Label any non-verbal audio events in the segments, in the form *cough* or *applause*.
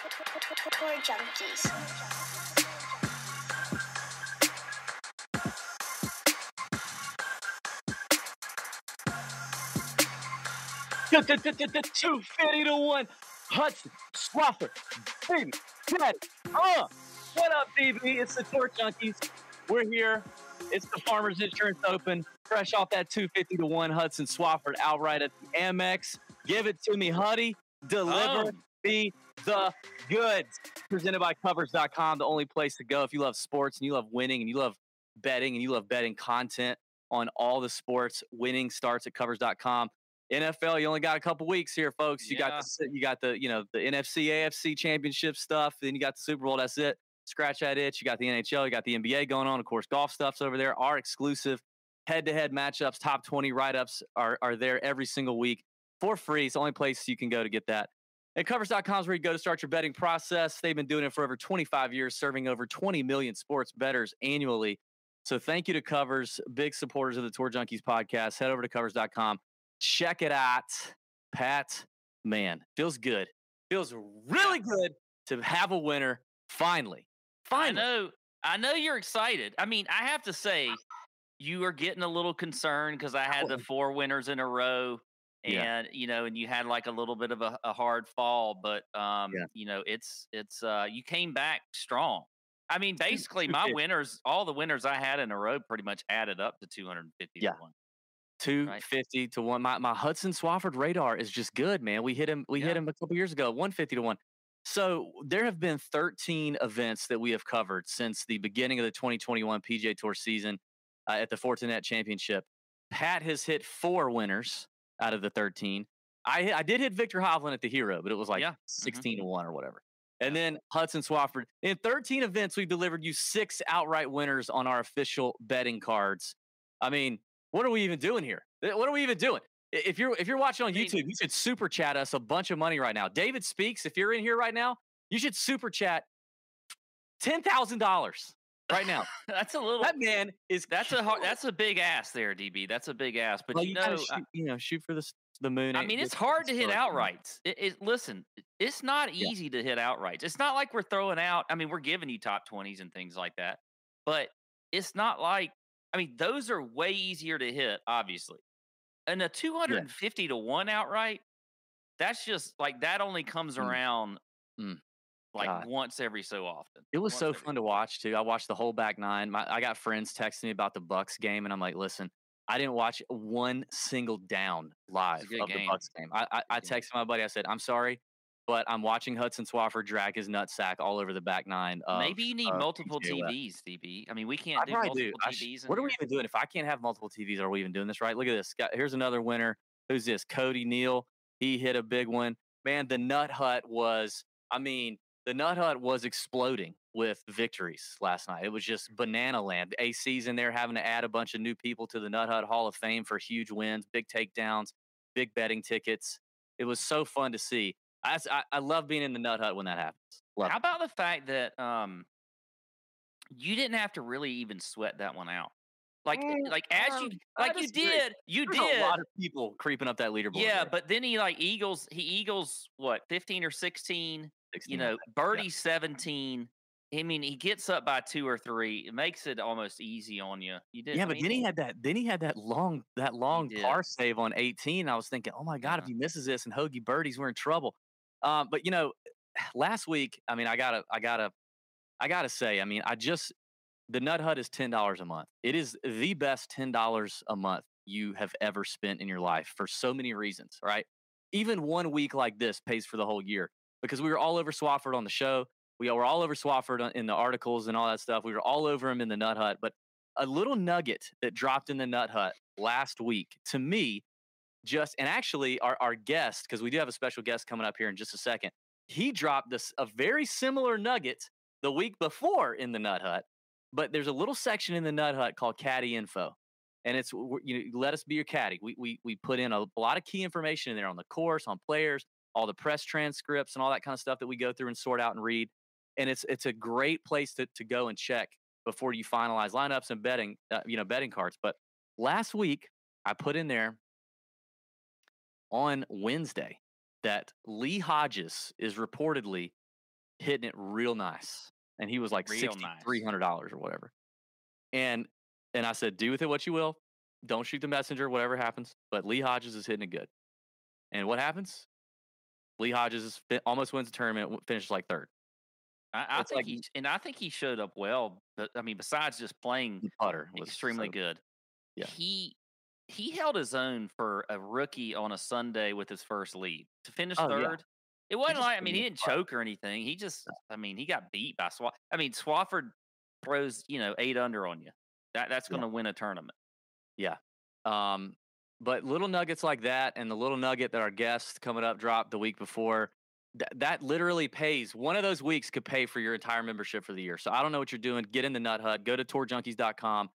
Tour junkies. Two fifty to one. Hudson, Swafford, baby, daddy. Uh, what up, DB? It's the Tour Junkies. We're here. It's the Farmers Insurance Open. Fresh off that 250 to 1 Hudson Swafford outright at the Amex. Give it to me, Huddy. Deliver Oh. me the goods. Presented by Covers.com, the only place to go if you love sports and you love winning and you love betting and you love betting content on all the sports. Winning starts at Covers.com. NFL, you only got a couple weeks here, folks. You got the you got the you know the NFC, AFC championship stuff. Then you got the Super Bowl. That's it. Scratch that itch. You got the NHL. You got the NBA going on. Of course, golf stuff's over there. Our exclusive head-to-head matchups, top twenty write-ups are are there every single week for free. It's the only place you can go to get that. And covers.com is where you go to start your betting process. They've been doing it for over 25 years, serving over 20 million sports bettors annually. So thank you to Covers, big supporters of the Tour Junkies podcast. Head over to covers.com. Check it out. Pat, man, feels good. Feels really good to have a winner finally. Finally. I know. I know you're excited. I mean, I have to say, you are getting a little concerned because I had the four winners in a row, Yeah. and you know, and you had like a little bit of a, a hard fall, but um, Yeah. you know, it's it's uh, you came back strong. I mean, *laughs* basically, my winners, all the winners I had in a row, pretty much added up to 250 Yeah. to one. 250 to 1. My my Hudson Swafford radar is just good, man. We hit him we hit him a couple years ago, 150 to 1. So there have been 13 events that we have covered since the beginning of the 2021 PGA Tour season uh, at the Fortinet Championship. Pat has hit four winners out of the 13. I I did hit Viktor Hovland at the Hero, but it was like Yeah, mhm. 16 to 1 or whatever. And then Hudson Swafford. In 13 events, we delivered you six outright winners on our official betting cards. I mean, what are we even doing here? Eh, What are we even doing? If you're if you're watching on YouTube, you should super chat us a bunch of money right now. David speaks. If you're in here right now, you should super chat ten thousand dollars right now. *laughs* That's a little. that man is That's a hard. That's a big ass there, DB. That's a big ass. But Well, you, gotta know, I- you know, shoot for the the moon. I mean, it's hard to hit outrights. It, it, listen, it's not Yeah. easy to hit outrights. It's not like we're throwing out. I mean, we're giving you top twenties and things like that, but it's not like. I mean, those are way easier to hit, obviously. And a two hundred and fifty to one outright, that's just like that only comes Mm. around Mm. Like God. once every so often. It was Once so fun to watch too. I watched the whole back nine. My, I got friends texting me about the Bucks game, and I'm like, listen, I didn't watch one single down live of the. Bucks game. I, I, I texted my buddy. I said, I'm sorry, but I'm watching Hudson Swafford drag his nutsack all over the back nine. Of, Maybe you need multiple TVs, DB. I mean, we can't I do multiple do. Sh- TVs. in what are we even doing? If I can't have multiple TVs, are we even doing this right? Look at this. Here's another winner. Who's this? Cody Neal. He hit a big one. Man, the Nut Hut was, I mean, the Nut Hut was exploding with victories last night. It was just banana land. AC's in there having to add a bunch of new people to the Nut Hut Hall of Fame for huge wins, big takedowns, big betting tickets. It was so fun to see. I I love being in the Nut Hut when that happens. Love How it. about the fact that um you didn't have to really even sweat that one out? Like Mm, like as um, you like you disagree. did, you There's did. a lot of people creeping up that leaderboard. Yeah, there. but then he like Eagles, he Eagles what, 15 or 16, 16, you know. Birdie 17. I mean, he gets up by two or three. It makes it almost easy on you. You did Yeah, I but mean, then he had that. Then he had that long, that long par save on 18. I was thinking, oh my god, if he misses this and Hoge birdies, we're in trouble. Um, but you know, *sighs* last week, I mean, I gotta, I gotta, I gotta say, I mean, I just the Nut Hut is ten dollars a month. It is the best ten dollars a month you have ever spent in your life for so many reasons. Right? Even one week like this pays for the whole year because we were all over Swafford on the show. We were all over Swafford uh, in the articles and all that stuff. We were all over him in the Nut Hut, but a little nugget that dropped in the Nut Hut last week to me, just and actually our, our guest, because we do have a special guest coming up here in just a second, he dropped this a very similar nugget the week before in the Nut Hut. But there's a little section in the Nut Hut called Caddy Info. And it's you know, let us be your caddy. We, we we put in a, lot of key information in there on the course, on players, all the press transcripts, and all that kind of stuff that we go through and sort out and read. And it's it's a great place to, to go and check before you finalize lineups and betting, uh, you know, betting cards. But last week I put in there on Wednesday that Lee Hodges is reportedly hitting it real nice, and he was like sixty three hundred dollars or whatever. And and I said, do with it what you will. Don't shoot the messenger, whatever happens. But Lee Hodges is hitting it good. And what happens? Lee Hodges almost wins the tournament, finishes like third. I, I think like- he and I think he showed up well. But I mean, besides just playing putter was extremely so- good, yeah. he he held his own for a rookie on a Sunday with his first lead to finish Oh, yeah. third. It wasn't like I mean he didn't choke or anything. He just I mean he got beat by Swa. I mean Swafford throws you know eight under on you. That that's going to win a tournament. Yeah. Um, but little nuggets like that, and the little nugget that our guest coming up dropped the week before, th- that literally pays. One of those weeks could pay for your entire membership for the year. So I don't know what you're doing. Get in the Nut Hut. Go to tourjunkies.com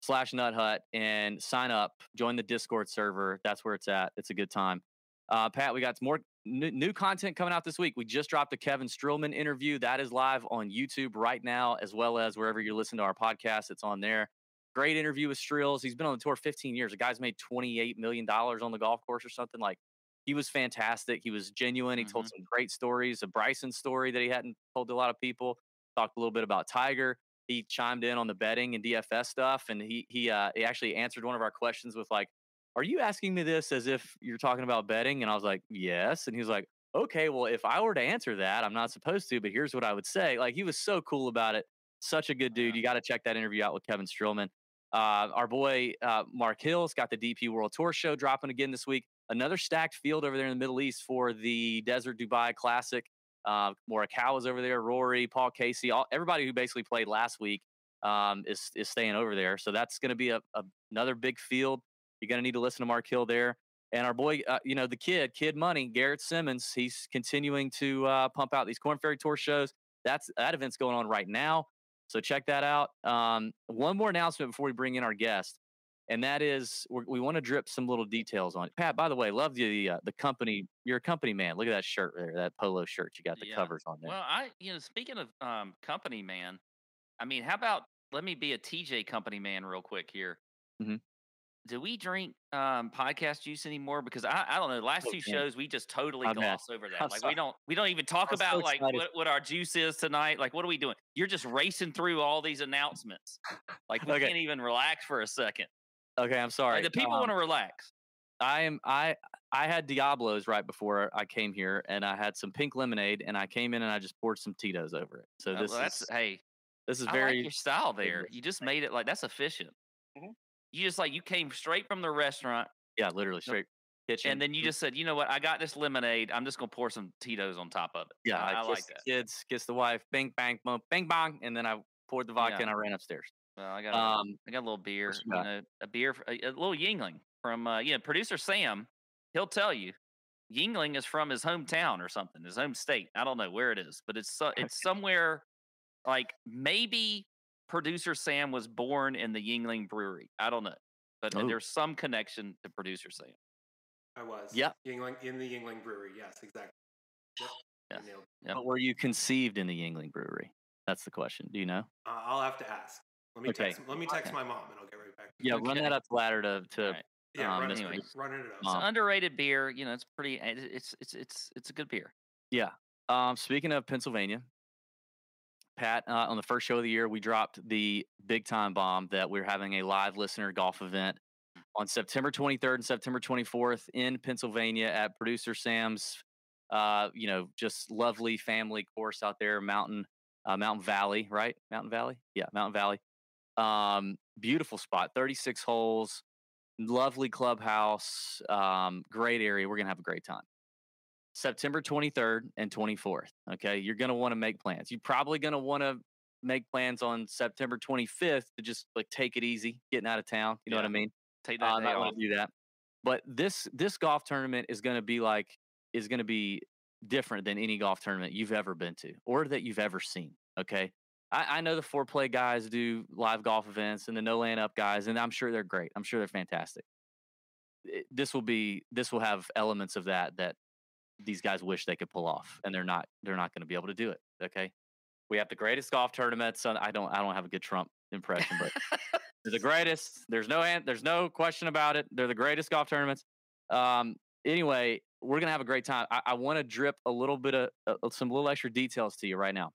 slash Nut Hut and sign up. Join the Discord server. That's where it's at. It's a good time. Uh, Pat, we got some more new, new content coming out this week. We just dropped the Kevin Streelman interview. That is live on YouTube right now, as well as wherever you listen to our podcast. It's on there. Great interview with Strills. He's been on the tour 15 years. The guy's made 28 million dollars on the golf course or something. Like he was fantastic. He was genuine. He told some great stories. A Bryson story that he hadn't told to a lot of people. Talked a little bit about Tiger. He chimed in on the betting and DFS stuff, and he he uh, he actually answered one of our questions with like, "Are you asking me this as if you're talking about betting?" And I was like, "Yes." And he was like, "Okay, well, if I were to answer that, I'm not supposed to, but here's what I would say." Like he was so cool about it. Such a good dude. You got to check that interview out with Kevin Streelman. Uh, our boy uh, Mark Hill's got the DP World Tour show dropping again this week. Another stacked field over there in the Middle East for the Desert Dubai Classic. Uh, Morikawa's over there, Rory, Paul Casey, all, everybody who basically played last week um, is is staying over there. So that's going to be a, a, another big field. You're going to need to listen to Mark Hill there. And our boy, uh, you know, the kid, Kid Money, Garrett Simmons, he's continuing to uh, pump out these Corn Ferry Tour shows. That's that event's going on right now. So check that out. Um, one more announcement before we bring in our guest, and that is we're, we want to drip some little details on it. Pat, by the way, love the uh, the company. You're a company man. Look at that shirt there, that polo shirt. You got the Yeah. covers on there. Well, I you know speaking of um, company man, I mean, how about let me be a TJ company man real quick here. Mhm. Do we drink um, podcast juice anymore? Because I, I don't know. The last Oh, two man. shows we just totally I'm mad. gloss over that. I'm like sorry. we don't we don't even talk I'm so about like what, what our juice is tonight. Like what are we doing? You're just racing through all these announcements. Like we Okay. can't even relax for a second. okay, I'm sorry. Like, the people Um, want to relax. I am I I had Diablos right before I came here, and I had some pink lemonade, and I came in and I just poured some Tito's over it. So Uh, this well, that's is hey, this is I very like your style there. You just made it like that's efficient. Mhm. You just like you came straight from the restaurant yeah, literally straight kitchen. and then you just said, you know what? I got this lemonade. I'm just gonna pour some Tito's on top of it. yeah, I, I like that. kids, kiss the wife, bang bang boom, bang bang, and then I poured the vodka Yeah. and I ran upstairs. Well, I got a, Um, I got a little beer. you You know, a beer, a, a little Yuengling from uh, yeah, producer Sam. He'll tell you, Yuengling is from his hometown or something, his home state. I don't know where it is, but it's so, it's *laughs* somewhere like maybe producer Sam was born in the Yuengling Brewery. I don't know, but uh, Oh. there's some connection to producer Sam. I was. Yeah. Yuengling in the Yuengling Brewery. Yes, exactly. Yep. *sighs* Yeah. You nailed it. Yep. but were you conceived in the Yuengling Brewery? That's the question. Do you know? Uh, I'll have to ask. Let me Okay. text. Let me text Okay. my mom, and I'll get right back. to Yeah, you. run that up the ladder to to. Alright. Yeah. um, run, Miss it, Anyways. running it up. It's an underrated beer. You know, it's pretty. It's it's it's it's a good beer. Yeah. Um, speaking of Pennsylvania, Pat, uh, on the first show of the year, we dropped the big time bomb that we're having a live listener golf event on September 23rd and September 24th in Pennsylvania at producer Sam's, uh, you know, just lovely family course out there, Mountain, uh, Mountain Valley, right? Mountain Valley? Yeah, Mountain Valley. Um, beautiful spot, 36 holes, lovely clubhouse, um, great area. We're going to have a great time. September 23rd and 24th. Okay. You're going to want to make plans. You're probably going to want to make plans on September 25th to just like take it easy, getting out of town. You know what I mean? Take Uh, that I day off. want to do that. But this this golf tournament is going to be like is going to be different than any golf tournament you've ever been to or that you've ever seen. Okay. I, I know the foreplay guys do live golf events and the No Laying Up guys, and I'm sure they're great. I'm sure they're fantastic. It- this will be this will have elements of that that these guys wish they could pull off, and they're not they're not going to be able to do it. Okay. We have the greatest golf tournaments. on- I don't I don't have a good Trump impression, but they're the *laughs* greatest. There's no there's no question about it. They're the greatest golf tournaments. Um, anyway, we're gonna have a great time. I, I want to drip a little bit of uh, some little extra details to you right now.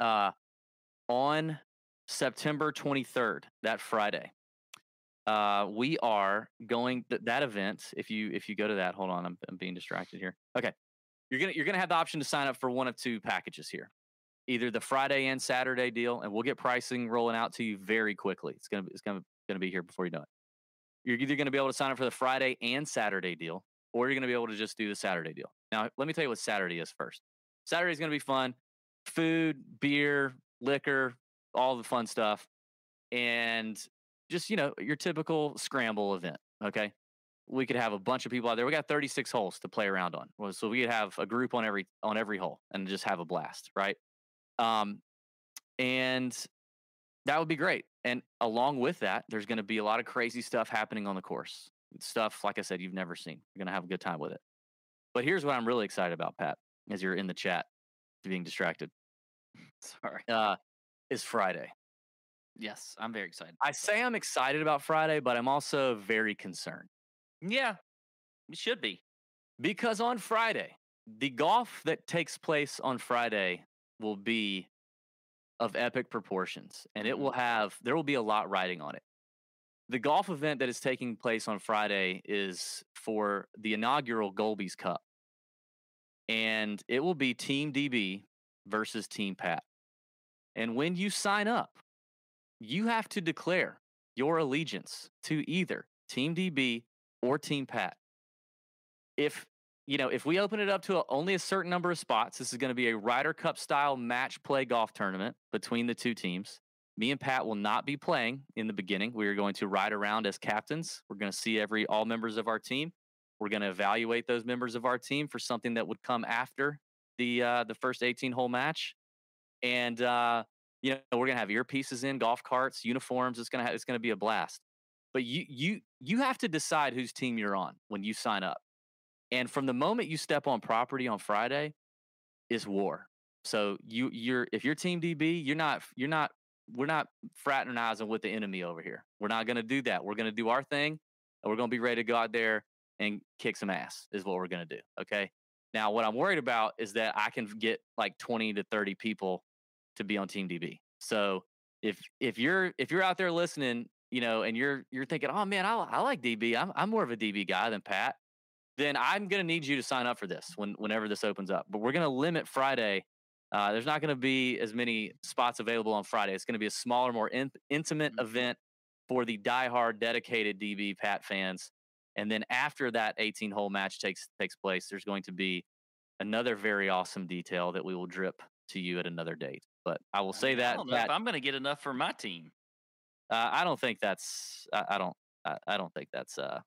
Uh, on September 23rd, that Friday, uh, we are going th- that event. If you if you go to that, hold on, I'm, I'm being distracted here. Okay, you're gonna you're gonna have the option to sign up for one of two packages here, either the Friday and Saturday deal, and we'll get pricing rolling out to you very quickly. It's gonna it's gonna gonna be here before you know it. You're either gonna be able to sign up for the Friday and Saturday deal, or you're gonna be able to just do the Saturday deal. Now, let me tell you what Saturday is first. Saturday is gonna be fun, food, beer, liquor, all the fun stuff, and just you know your typical scramble event. Okay, we could have a bunch of people out there. We got 36 holes to play around on, so we could have a group on every on every hole and just have a blast, right? Um, and that would be great. And along with that, there's going to be a lot of crazy stuff happening on the course. Stuff like I said, you've never seen. You're going to have a good time with it. But here's what I'm really excited about, Pat, as you're in the chat, being distracted. *laughs* Sorry. Uh, is Friday. Yes, I'm very excited. I say I'm excited about Friday, but I'm also very concerned Yeah, it should be. because on Friday, the golf that takes place on Friday will be of epic proportions and it will mm-hmm. have, there will be a lot riding on it. The golf event that is taking place on Friday is for the inaugural Goalby's Cup. And it will be Team DB versus Team Pat. And when you sign up, you have to declare your allegiance to either Team DB or Team Pat. If you know, if we open it up to a, only a certain number of spots, this is going to be a Ryder Cup style match play golf tournament between the two teams. Me and Pat will not be playing in the beginning. We are going to ride around as captains. We're going to see every all members of our team. We're going to evaluate those members of our team for something that would come after the uh, the first 18 hole match, and uh, you know we're going to have earpieces in, golf carts, uniforms. It's going to it's to be a blast. But you you you have to decide whose team you're on when you sign up. And from the moment you step on property on Friday, is war. So you you're if you're team DB, you're not you're not we're not fraternizing with the enemy over here. We're not going to do that. We're going to do our thing, and we're going to be ready to go out there and kick some ass. Is what we're going to do. Okay. Now, what I'm worried about is that I can get like 20 to 30 people to be on Team DB. So if if you're if you're out there listening, you know, and you're you're thinking, oh man, I, I like DB. I'm I'm more of a DB guy than Pat. Then I'm going to need you to sign up for this when whenever this opens up. But we're going to limit Friday. Uh, there's not going to be as many spots available on Friday. It's going to be a smaller, more in, intimate Mhm. event for the diehard, dedicated DB Pat fans. And then after that 18 hole match takes takes place, there's going to be another very awesome detail that we will drip to you at another date. But I will say that, don't know Pat, if I'm going to get enough for my team. uh, I don't think that's I, I don't I, I don't think that's uh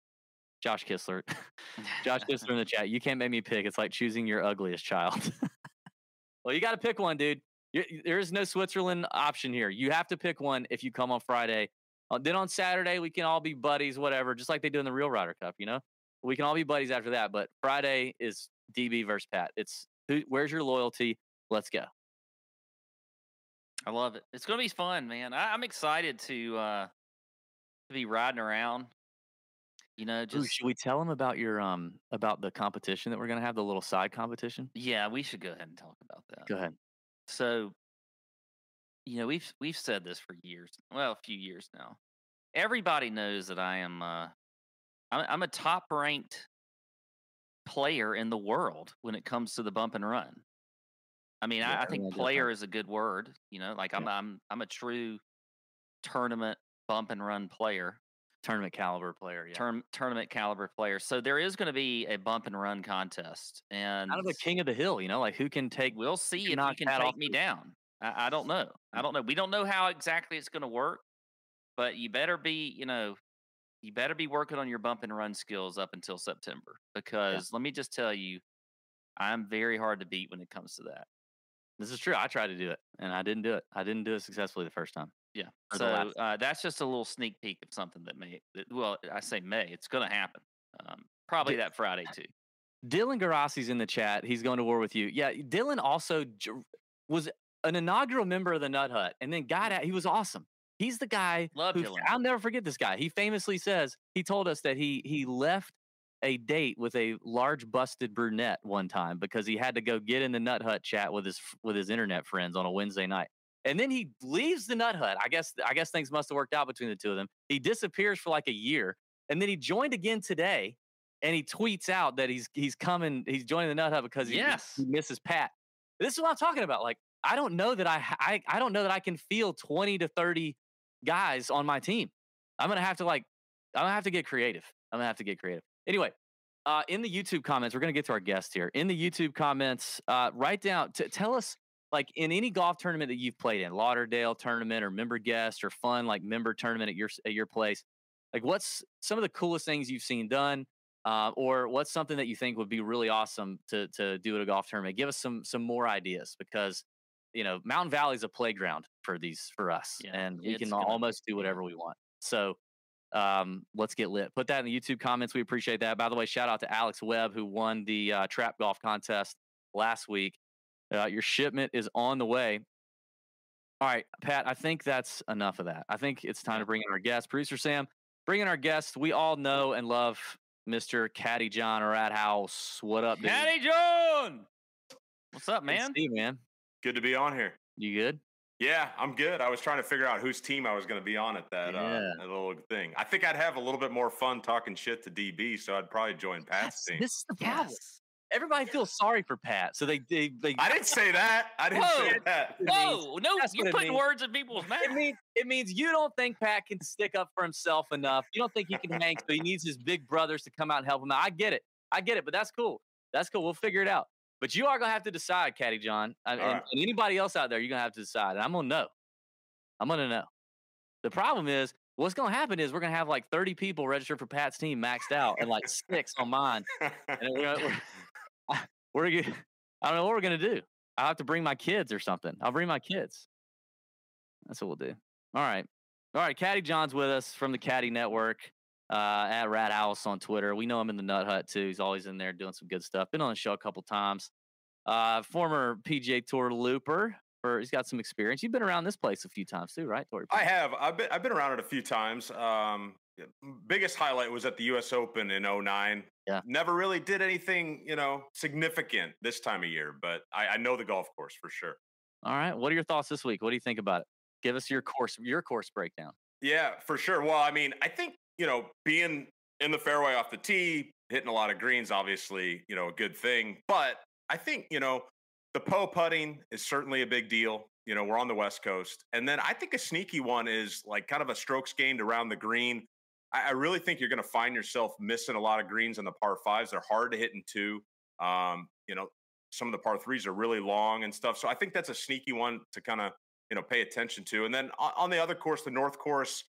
Josh Kistler. *laughs* Josh Kistler in the chat. You can't make me pick. It's like choosing your ugliest child. *laughs* well, you got to pick one, dude. You, there is no Switzerland option here. You have to pick one if you come on Friday. Uh, then on Saturday we can all be buddies, whatever, just like they do in the real Ryder Cup. You know, we can all be buddies after that. But Friday is DB versus Pat. It's who, where's your loyalty? Let's go. I love it. It's going to be fun, man. I, I'm excited to uh to be riding around. You know, Ooh, just should we tell them about your um about the competition that we're gonna have, the little side competition? yeah, we should go ahead and talk about that. Go ahead. So, you know, we've we've said this for years. Well, a few years now. Everybody knows that I am uh I'm, I'm a top ranked player in the world when it comes to the bump and run. I mean, Yeah, I, I think player is a good word. You know, like I'm I'm I'm a true tournament bump and run player, Tournament caliber player, yeah. term, tournament caliber player. So there is going to be a bump and run contest, and kind of a king of the hill, you know, like who can take We'll see if you can take me the- down. I, I don't know. I don't know. We don't know how exactly it's going to work, but you better be, you know, you better be working on your bump and run skills up until September because let me just tell you, I'm very hard to beat when it comes to that. This is true. I tried to do it and I didn't do it. I didn't do it successfully the first time. Yeah. So uh, that's just a little sneak peek of something that may, that, well, I say may, it's going to happen. Um, probably that Friday too. Dylan Garassi's in the chat. He's going to war with you. Yeah, Dylan also j- was an inaugural member of the Nut Hut and then got out. He was awesome. He's the guy Love who Dylan. I'll never forget this guy. He famously says he told us that he he left a date with a large busted brunette one time because he had to go get in the nut hut chat with his with his internet friends on a Wednesday night. And then he leaves the nut hut. I guess I guess things must have worked out between the two of them. He disappears for like a year, and then he joined again today, and he tweets out that he's he's coming, he's joining the nut hut because he, Yes. he misses Pat. This is what I'm talking about. Like I don't know that I, I I don't know that I can feel 20 to 30 guys on my team. I'm gonna have to like I'm gonna have to get creative. I'm gonna have to get creative. Anyway, uh, in the YouTube comments, we're gonna get to our guest here. In the YouTube comments, uh, write down t- tell us like in any golf tournament that you've played in, Lauderdale tournament or member guest or fun like member tournament at your at your place. Like, what's some of the coolest things you've seen done, uh, or what's something that you think would be really awesome to to do at a golf tournament? Give us some some more ideas because you know Mountain Valley is a playground for these for us, Yeah, and we can almost do yeah. whatever we want. So um, let's get lit. Put that in the YouTube comments. We appreciate that. By the way, shout out to Alex Webb who won the uh, trap golf contest last week. Uh, your shipment is on the way. All right, Pat. I think that's enough of that. I think it's time to bring in our guest, producer Sam. Bring in our guest. We all know and love Mr. Caddie John Rathouse. What up, dude? Patty John. What's up, Good to man? see you, man. Good to be on here. You good? Yeah, I'm good. I was trying to figure out whose team I was going to be on at that, uh, that little thing. I think I'd have a little bit more fun talking shit to DB, so I'd probably join Pat's That's- team. This is the problem. Yes. Everybody feels sorry for Pat, so they they, they I didn't say that. I didn't say Whoa. that. Whoa, no, that's you're putting words in people's *laughs* mouths. It means it means you don't think Pat can stick up for himself enough. You don't think he can hang, so he needs his big brothers to come out and help him out. I get it. I get it, but that's cool. That's cool. We'll figure it out. But you are gonna have to decide, Caddie John, uh, and, right. and anybody else out there, you're gonna have to decide. And I'm gonna know. I'm gonna know. The problem is, what's gonna happen is we're gonna have like 30 people registered for Pat's team maxed out, and like six on mine. And we're gonna, we're, *laughs* we're gonna, I don't know what we're gonna do. I'll have to bring my kids or something. I'll bring my kids. That's what we'll do. All right. All right. Caddie John's with us from the Caddie Network uh, at Rat House on Twitter. We know him in the Nut Hut too. He's always in there doing some good stuff. Been on the show a couple times. Uh, former PGA Tour looper. For he's got some experience. You've been around this place a few times too, right, Tori? I have. I've been, I've been around it a few times. Um, biggest highlight was at the U.S. Open in 09. Yeah. Never really did anything, you know, significant this time of year, but I, I know the golf course for sure. All right. What are your thoughts this week? What do you think about it? Give us your course your course breakdown. Yeah, for sure. Well, I mean, I think, you know, being in the fairway off the tee, hitting a lot of greens, obviously, you know, a good thing. But I think, you know, the Poa putting is certainly a big deal. You know, we're on the West Coast. And then I think a sneaky one is like kind of a strokes gained around the green. I, I really think you're going to find yourself missing a lot of greens on the par fives. They're hard to hit in two. Um, you know, some of the par threes are really long and stuff. So I think that's a sneaky one to kind of, you know, pay attention to. And then on, on the other course, the North course,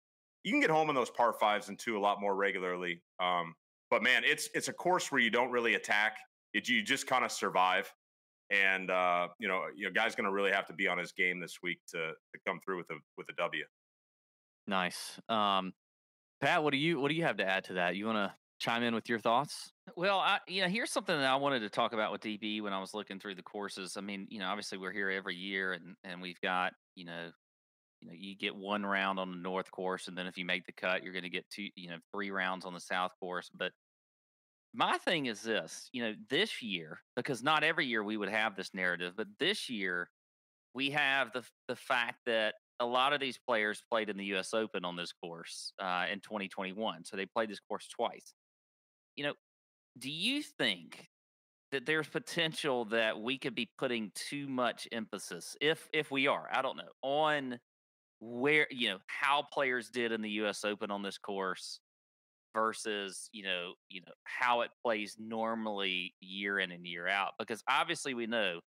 you can get home in those par fives and two a lot more regularly. Um, but man, it's it's a course where you don't really attack; it, you just kind of survive. And uh, you know, you know, guy's going to really have to be on his game this week to to come through with a with a W. Nice. Um, Pat, what do you what do you have to add to that? You want to chime in with your thoughts? Well, I, you know, here's something that I wanted to talk about with DB when I was looking through the courses. I mean, you know, obviously we're here every year, and and we've got, you know, you know, you get one round on the north course, and then if you make the cut, you're going to get two, you know, three rounds on the south course. But my thing is this, you know, this year because not every year we would have this narrative, but this year we have the the fact that a lot of these players played in the U.S. Open on this course uh, in 2021, so they played this course twice. You know, do you think that there's potential that we could be putting too much emphasis, if if we are, I don't know, on where you know how players did in the U.S. Open on this course versus you know you know how it plays normally year in and year out? Because obviously we know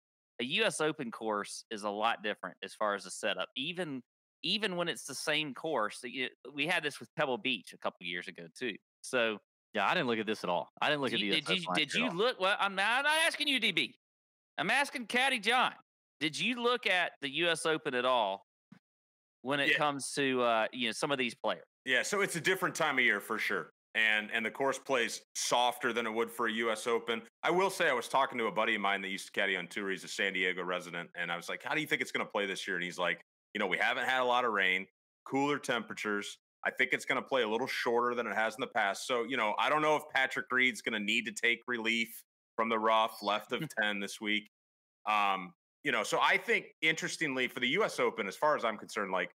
a U.S. Open course is a lot different as far as the setup, even even when it's the same course. that you- We had this with Pebble Beach a couple years ago too. So Yeah, I didn't look at this at all. I didn't look did at the US did you, did you look? Well, I'm not, I'm not asking you, DB. I'm asking Caddie John. Did you look at the U.S. Open at all when it Yeah. comes to uh, you know some of these players? Yeah, so it's a different time of year for sure. And and the course plays softer than it would for a US Open. I will say I was talking to a buddy of mine that used to caddy on tour. He's a San Diego resident. And I was like, How do you think it's gonna play this year? And he's like, you know, we haven't had a lot of rain, cooler temperatures. I think it's going to play a little shorter than it has in the past. So, you know, I don't know if Patrick Reed's going to need to take relief from the rough left of *laughs* 10 this week. Um, you know, so I think interestingly for the US Open, as far as I'm concerned, like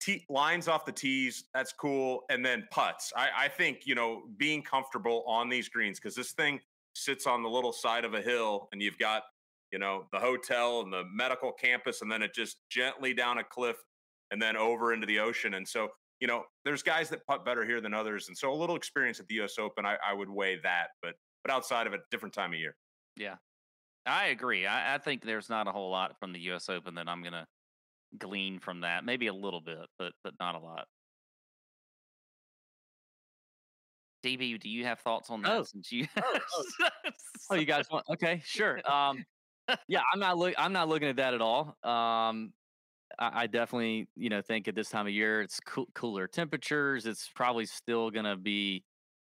tee, lines off the tees, that's cool. And then putts. I, I think, you know, being comfortable on these greens, because this thing sits on the little side of a hill and you've got, you know, the hotel and the medical campus, and then it just gently down a cliff and then over into the ocean. And so, you know, there's guys that putt better here than others. And so a little experience at the US Open, I, I would weigh that. But but outside of it, different time of year. Yeah. I agree. I, I think there's not a whole lot from the US Open that I'm gonna glean from that. Maybe a little bit, but but not a lot. DB, do you have thoughts on that? Oh. Since you, *laughs* Oh, Oh, you guys want? Okay, sure. Um, yeah, I'm not look. I'm not looking at that at all. Um, I, I definitely, you know, think at this time of year it's cool, cooler temperatures. It's probably still gonna be,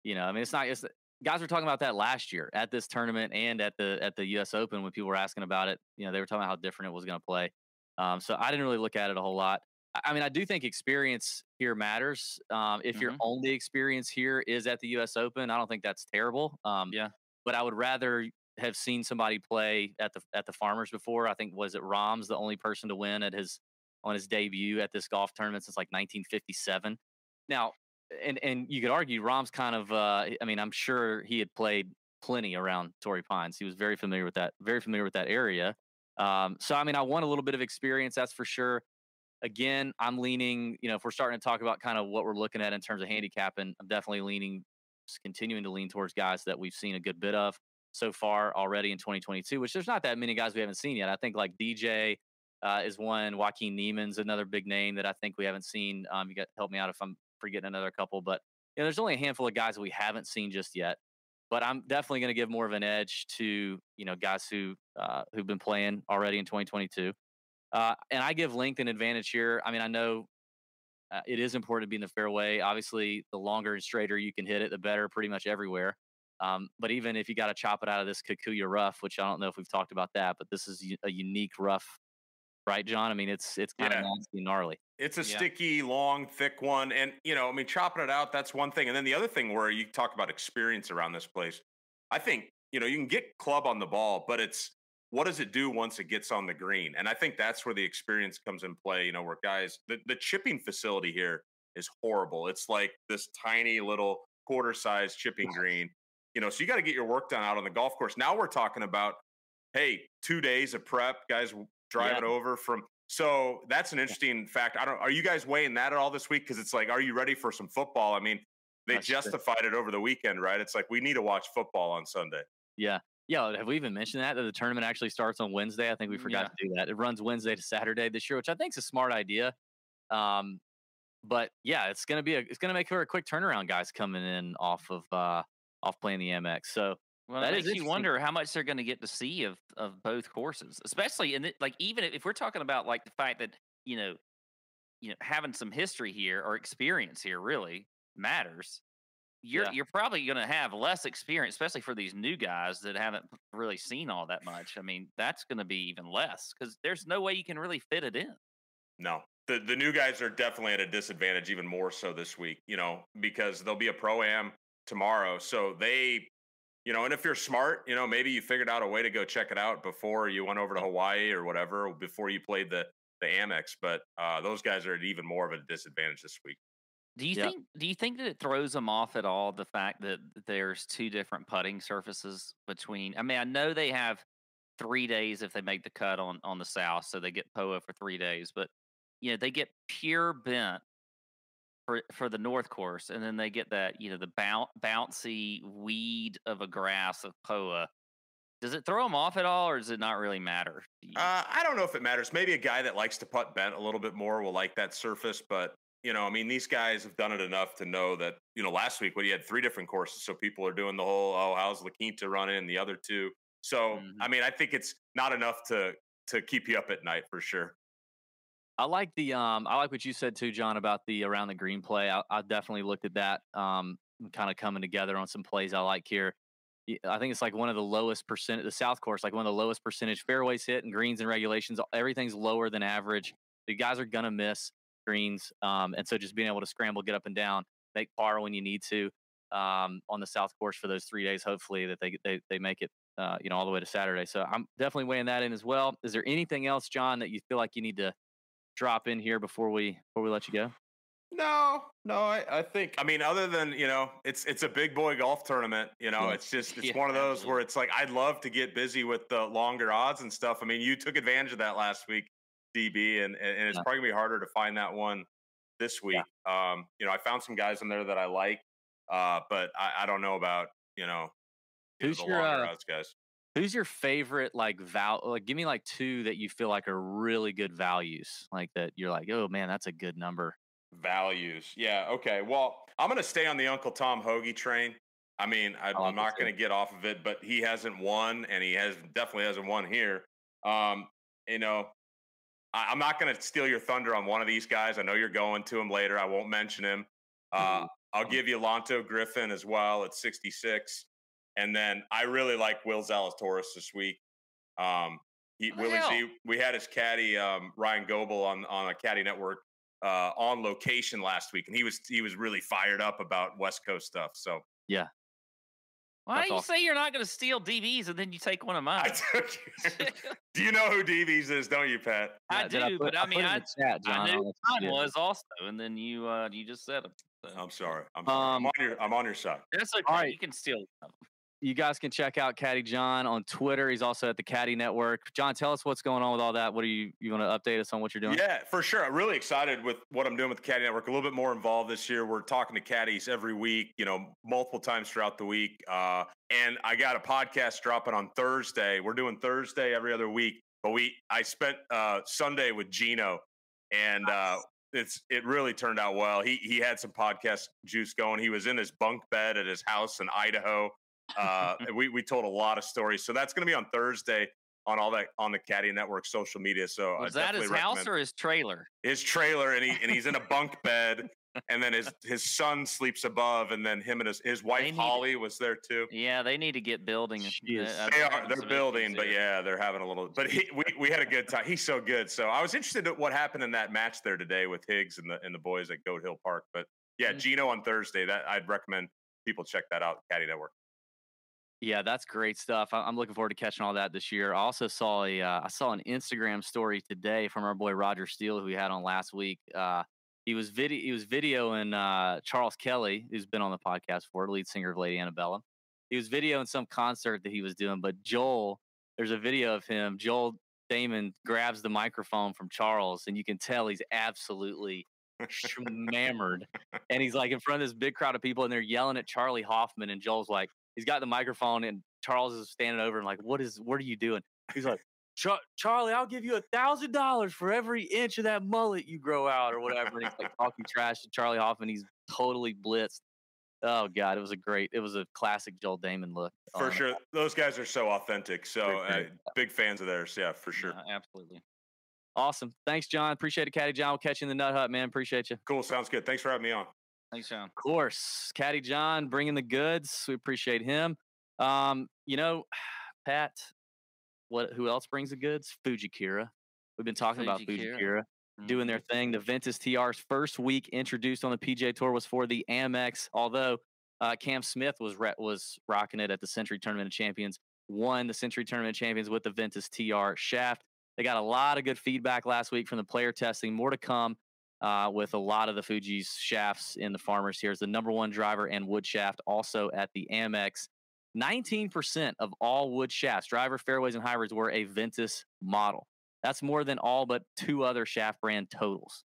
you know, I mean, it's not. It's guys were talking about that last year at this tournament and at the at the U.S. Open when people were asking about it. You know, they were talking about how different it was gonna play. Um, so I didn't really look at it a whole lot. I- mean, I do think experience here matters. Um, if your Mhm. only experience here is at the U.S. Open, I don't think that's terrible. Um, Yeah. but I would rather have seen somebody play at the at the Farmers before. I think was it Rahm's the only person to win at his on his debut at this golf tournament since like 1957. Now, and and you could argue Rahm's kind of. Uh, I mean, I'm sure he had played plenty around Torrey Pines. He was very familiar with that. Very familiar with that area. Um, so I mean, I want a little bit of experience. That's for sure. Again, I'm leaning. You know, if we're starting to talk about kind of what we're looking at in terms of handicapping, I'm definitely leaning, continuing to lean towards guys that we've seen a good bit of so far already in 2022. Which there's not that many guys we haven't seen yet. I think like DJ uh, is one. Joaquin Niemann's another big name that I think we haven't seen. Um, you got help me out if I'm forgetting another couple, but you know, there's only a handful of guys that we haven't seen just yet. But I'm definitely going to give more of an edge to you know guys who uh, who've been playing already in 2022. Uh, and I give length an advantage here. I mean, I know uh, it is important to be in the fairway. Obviously, the longer and straighter you can hit it, the better, pretty much everywhere. Um, but even if you got to chop it out of this Kikuyu rough, which I don't know if we've talked about that, but this is a unique rough, right, John? I mean, it's it's kind Yeah. of nasty, gnarly. It's a Yeah. sticky, long, thick one. And, you know, I mean, chopping it out, that's one thing. And then the other thing where you talk about experience around this place, I think, you know, you can get club on the ball, but it's what does it do once it gets on the green? And I think that's where the experience comes in play, you know, where guys, the, the chipping facility here is horrible. It's like this tiny little quarter size chipping green, you know, so you got to get your work done out on the golf course. Now we're talking about, hey, two days of prep, guys driving over from so that's an interesting fact. I don't. Are you guys weighing that at all this week? Because it's like, are you ready for some football? I mean, they That's true. justified it over the weekend, right? It's like we need to watch football on Sunday. Yeah. Yeah. Have we even mentioned that? That the tournament actually starts on Wednesday? I think we forgot Yeah. to do that. It runs Wednesday to Saturday this year, which I think is a smart idea. Um, but yeah, it's gonna be a it's gonna make for a quick turnaround, guys coming in off of uh off playing the Amex. So Well, That makes you wonder how much they're going to get to see of of both courses, especially in it, like even if we're talking about like the fact that you know, you know, having some history here or experience here really matters. You're Yeah. you're probably going to have less experience, especially for these new guys that haven't really seen all that much. I mean, that's going to be even less because there's no way you can really fit it in. No, the the new guys are definitely at a disadvantage, even more so this week. You know, because there'll be a pro am tomorrow, so they, you know, and if you're smart, you know, maybe you figured out a way to go check it out before you went over to Hawaii or whatever, before you played the the Amex. But uh, those guys are at even more of a disadvantage this week. Do you Yep. think do you think that it throws them off at all the fact that there's two different putting surfaces between I mean I know they have 3 days if they make the cut on on the south so they get POA for 3 days but you know they get pure bent for for the north course and then they get that you know the boun- bouncy weed of a grass of POA does it throw them off at all or does it not really matter? Uh, I don't know if it matters. Maybe a guy that likes to putt bent a little bit more will like that surface, but you know, I mean, these guys have done it enough to know that you know. Last week, when you had three different courses, so people are doing the whole "oh, how's La Quinta running?" the other two. So, Mhm. I mean, I think it's not enough to to keep you up at night for sure. I like the um I like what you said too, John, about the around the green play. I, I definitely looked at that. Um, kind of coming together on some plays I like here. I think it's like one of the lowest percent the South Course, like one of the lowest percentage fairways hit and greens and regulations. Everything's lower than average. The guys are gonna miss. greens, um, and so just being able to scramble, get up and down, make par when you need to um, on the South Course for those three days. Hopefully that they they they make it uh, you know all the way to Saturday. So I'm definitely weighing that in as well. Is there anything else, John, that you feel like you need to drop in here before we before we let you go? No, no, I, I think I mean other than you know it's it's a big boy golf tournament. You know, it's just it's Yeah, one of those absolutely. where it's like I'd love to get busy with the longer odds and stuff. I mean, you took advantage of that last week, DB, and and and it's Yeah. probably gonna be harder to find that one this week. Um, you know, I found some guys in there that I like, uh, but I, I don't know about you know, you know, Who's the your, longer uh, odds guys. Who's your favorite like val? Like, give me like two that you feel like are really good values, like that you're like, oh man, that's a good number. Values. Yeah. Okay. Well, I'm going to stay on the Uncle Tom Hoge train. I mean, I, like I'm not going to get off of it, but he hasn't won, and he has definitely hasn't won here. Um, you know, I, I'm not going to steal your thunder on one of these guys. I know you're going to him later. I won't mention him. Uh, I'll give you Lanto Griffin as well at 66, and then I really like Will Zalatoris this week. Um, he, Who Willie hell? Z, we had his caddy um, Ryan Goble on on a caddy network uh, on location last week, and he was he was really fired up about West Coast stuff. So yeah, Why That's do you awesome. say you're not going to steal DBs and then you take one of mine? I took. *laughs* Do you know who DVs is? Don't you, Pat? I Yeah, did do, put- but I put mean, I, the chat, John. I knew mine see was also, and then you uh, you just said them. So I'm sorry. I'm sorry. I'm Um, on your I'm on your side. That's okay. right. You can steal them. You guys can check out Caddie John on Twitter. He's also at the Caddie Network. John, tell us what's going on with all that. What are you you want to update us on what you're doing? Yeah, for sure. I'm really excited with what I'm doing with the Caddie Network. A little bit more involved this year. We're talking to caddies every week, you know, multiple times throughout the week. Uh, and I got a podcast dropping on Thursday. We're doing Thursday every other week. But we, I spent uh, Sunday with Gino, and uh, it's it really turned out well. He he had some podcast juice going. He was in his bunk bed at his house in Idaho. Uh, *laughs* we we told a lot of stories. So that's going to be on Thursday on all that on the Caddie Network social media. So I Was that his house or his trailer? his trailer and he and he's in a bunk bed *laughs* and then his his son sleeps above and then him and his his wife Holly was there too. Yeah, they need to get building. Uh, They they're they're building, but yeah, they're having a little but he, we we had a good time. He's so good. So I was interested in what happened in that match there today with Higgs and the and the boys at Goat Hill Park. But yeah, Mhm. Gino on Thursday. That I'd recommend people check that out, Caddy Network. Yeah, that's great stuff. I'm looking forward to catching all that this year. I also saw a uh, I saw an Instagram story today from our boy Roger Steele who we had on last week. Uh, he was video he was videoing uh, Charles Kelley, who's been on the podcast before, lead singer of Lady Antebellum. He was videoing some concert that he was doing, but Joel, there's a video of him. Joel Dahmen grabs the microphone from Charles, and you can tell he's absolutely *laughs* shmammered. And he's like in front of this big crowd of people, and they're yelling at Charley Hoffman. And Joel's like, he's got the microphone, and Charles is standing over and like, what is, what are you doing? He's like, Char- Charlie, I'll give you a thousand dollars for every inch of that mullet you grow out, or whatever. And he's like talking trash to Charley Hoffman. He's totally blitzed. Oh God, it was a great, it was a classic Joel Dahmen look. For sure. Those guys are so authentic. So Big uh, big fans of theirs. Yeah, for sure. Yeah, absolutely. Awesome. Thanks, John. Appreciate it, Caddie John. We'll catch you in the Nut Hut, man. Appreciate you. Cool. Sounds good. Thanks for having me on. Thanks, Sean. Of course, Caddie John bringing the goods. We appreciate him. Um, you know, *sighs* Pat, what? Who else brings the goods? Fujikura. We've been talking about Fujikura. Fujikura doing their thing. The Ventus TR's first week introduced on the PGA Tour was for the Amex. Although uh, Cam Smith was re- was rocking it at the Sentry Tournament of Champions, won the Sentry Tournament of Champions with the Ventus TR shaft. They got a lot of good feedback last week from the player testing. More to come uh, with a lot of the Fuji's shafts in the farmers. Here's the number one driver and wood shaft also at the Amex. 19% of all wood shafts, driver, fairways, and hybrids were a Ventus model. That's more than all but two other shaft brand totals.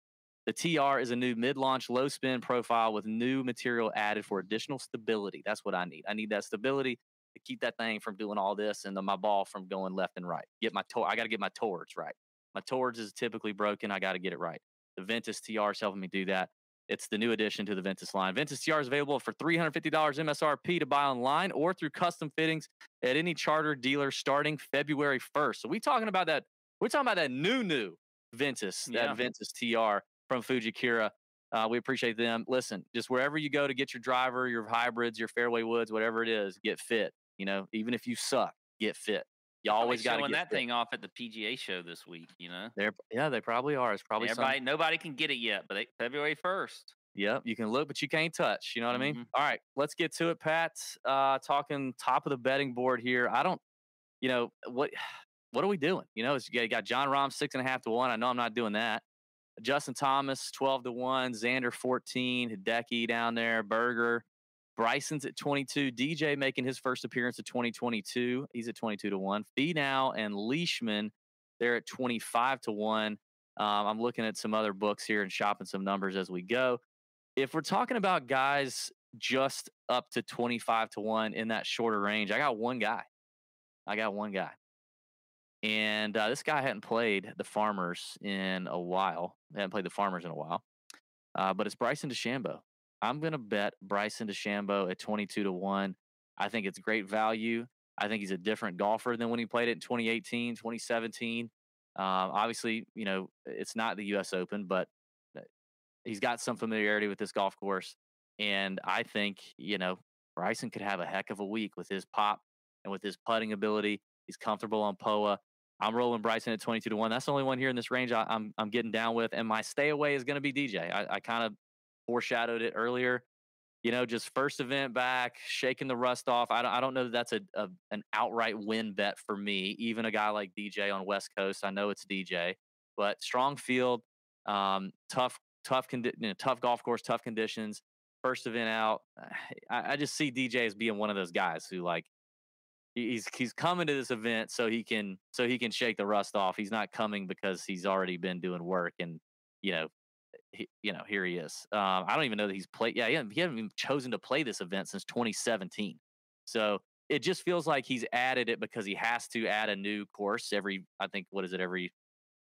The TR is a new mid launch, low spin profile with new material added for additional stability. That's what I need. I need that stability to keep that thing from doing all this and then my ball from going left and right. Get my to- I got to get my towards right. My towards is typically broken. I got to get it right. The Ventus TR is helping me do that. It's the new addition to the Ventus line. Ventus TR is available for $350 MSRP to buy online or through custom fittings at any charter dealer starting February 1st. So we talking about that. We're talking about that new new Ventus, Yeah. that Ventus TR from Fujikura. Uh, we appreciate them. Listen, just wherever you go to get your driver, your hybrids, your fairway woods, whatever it is, get fit. You know, even if you suck, get fit. You always got to showing get that thing off at the PGA show this week. You know, They're, yeah, they probably are. It's probably some, nobody can get it yet, but they, February first. Yep, you can look, but you can't touch. You know what I mean? Mhm. All right, let's get to it, Pat. Uh, talking top of the betting board here. I don't, you know, what *sighs* what are we doing? You know, it's, you got- Jon Rahm six and a half to one. I know I'm not doing that. Justin Thomas twelve to one. Xander fourteen. Hideki down there. Berger. Bryson's at 22. DJ making his first appearance of 2022. He's at 22 to 1. Finau and Leishman, they're at 25 to 1. Um, I'm looking at some other books here and shopping some numbers as we go. If we're talking about guys just up to 25 to 1 in that shorter range, I got one guy. I got one guy. And uh, this guy hadn't played the Farmers in a while. Hadn't played the Farmers in a while. Uh, but it's Bryson DeChambeau. I'm going to bet Bryson DeChambeau at 22 to 1. I think it's great value. I think he's a different golfer than when he played it in 2018, 2017. Um, obviously, you know, it's not the U.S. Open, but uh, he's got some familiarity with this golf course. And I think, you know, Bryson could have a heck of a week with his pop and with his putting ability. He's comfortable on POA. I'm rolling Bryson at 22 to 1. That's the only one here in this range I, I'm, I'm getting down with. And my stay away is going to be DJ. I, I kind of foreshadowed it earlier. You know, just first event back, shaking the rust off. I don't, I don't know that that's a, a an outright win bet for me. Even a guy like DJ on West Coast, I know it's DJ, but strong field, um, tough, tough, condi- you know, tough golf course, tough conditions. First event out, *sighs* I, I just see DJ as being one of those guys who like he's he's coming to this event so he can so he can shake the rust off. He's not coming because he's already been doing work and you know he, you know, here he is. Um, I don't even know that he's played. Yeah, he hasn't, he hasn't even chosen to play this event since 2017. So it just feels like he's added it because he has to add a new course every. I think what is it every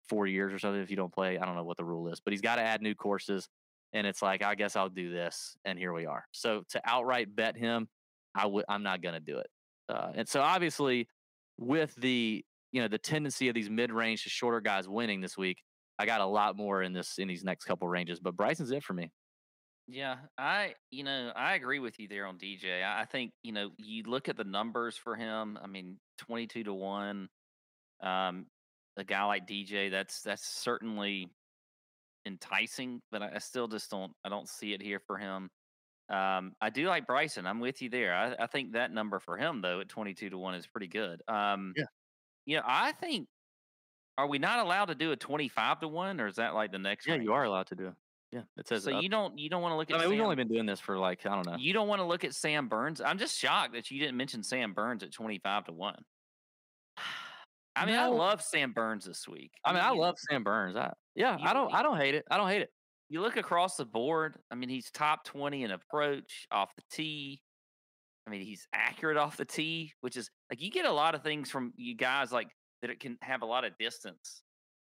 four years or something if you don't play. I don't know what the rule is, but he's got to add new courses. And it's like I guess I'll do this, and here we are. So to outright bet him, I would. I'm not going to do it. Uh, and so obviously, with the you know the tendency of these mid-range to shorter guys winning this week, I got a lot more in this in these next couple ranges, but Bryson's it for me. Yeah, I you know I agree with you there on DJ. I I think you know you look at the numbers for him. I mean, twenty two to one. Um, a guy like DJ, that's that's certainly enticing, but I, I still just don't I don't see it here for him. Um, I do like Bryson. I'm with you there. I, I think that number for him though at twenty two to one is pretty good. Um, Yeah. You know, I think. Are we not allowed to do a twenty five to one, or is that like the next? Yeah, range? you are allowed to do. it. Yeah, it says. So up. you don't you don't want to look at. I mean, we've only been doing this for like I don't know. you don't want to look at Sam Burns. I'm just shocked that you didn't mention Sam Burns at 25 to 1. *sighs* I mean, I love Sam Burns this week. I mean, I you- love Sam Burns. I, yeah, you- I don't. I don't hate it. I don't hate it. You look across the board. I mean, he's top 20 in approach off the tee. I mean, he's accurate off the tee, which is like you get a lot of things from you guys like that it can have a lot of distance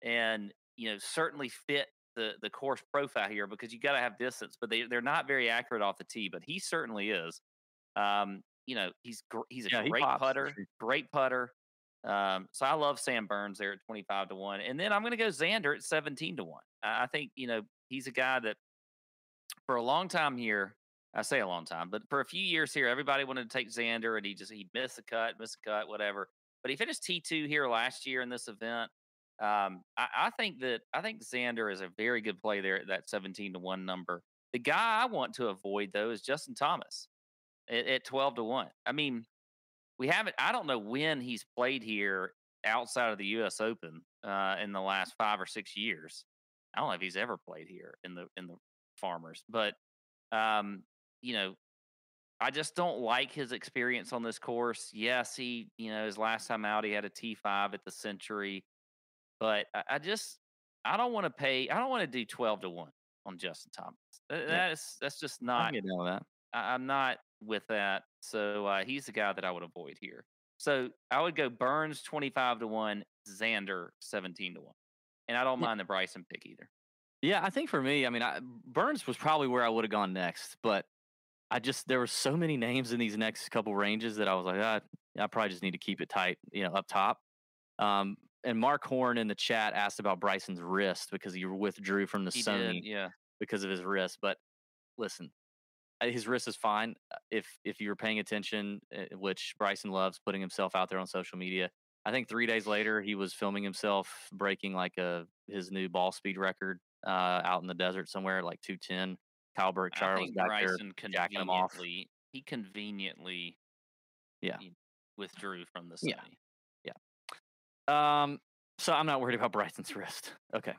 and, you know, certainly fit the the course profile here because you got to have distance, but they they're not very accurate off the tee, but he certainly is. Um, you know, he's gr- he's a Yeah, great for putter, great putter. Um, so I love Sam Burns there at 25 to 1. And then I'm going to go Xander at 17 to 1. I I think, you know, he's a guy that for a long time here, I say a long time, but for a few years here, everybody wanted to take Xander and he just, he missed a cut, missed a cut, whatever. But he finished T2 here last year in this event. Um, I, I think that, I think Xander is a very good play there at that 17 to 1 number. The guy I want to avoid, though, is Justin Thomas at, at 12 to 1. I mean, we haven't, I don't know when he's played here outside of the U.S. Open uh, in the last five or six years. I don't know if he's ever played here in the in the Farmers, but um, you know, I just don't like his experience on this course. Yes, he, you know, his last time out, he had a T five at the Sentry, but I, I just, I don't want to pay. I don't want to do twelve to one on Justin Thomas. That's that's just not. down with that. I, I'm not with that. So uh, he's the guy that I would avoid here. So I would go Burns twenty five to one, Xander seventeen to one, and I don't Yeah. mind the Bryson pick either. Yeah, I think for me, I mean, I, Burns was probably where I would have gone next, but I just there were so many names in these next couple ranges that I was like, ah, I probably just need to keep it tight, you know, up top. Um, and Mark Horn in the chat asked about Bryson's wrist because he withdrew from the He Sony did, yeah. because of his wrist. But listen, uh, his wrist is fine uh, if if you're paying attention, uh, which Bryson loves putting himself out there on social media. I think three days later he was filming himself breaking like a his new ball speed record uh, out in the desert somewhere, like two ten. I Berkshire was back Bryson there jacking him off. conveniently he conveniently Yeah. you- withdrew from the city. Yeah. study. Um, so I'm not worried about Bryson's wrist. Okay.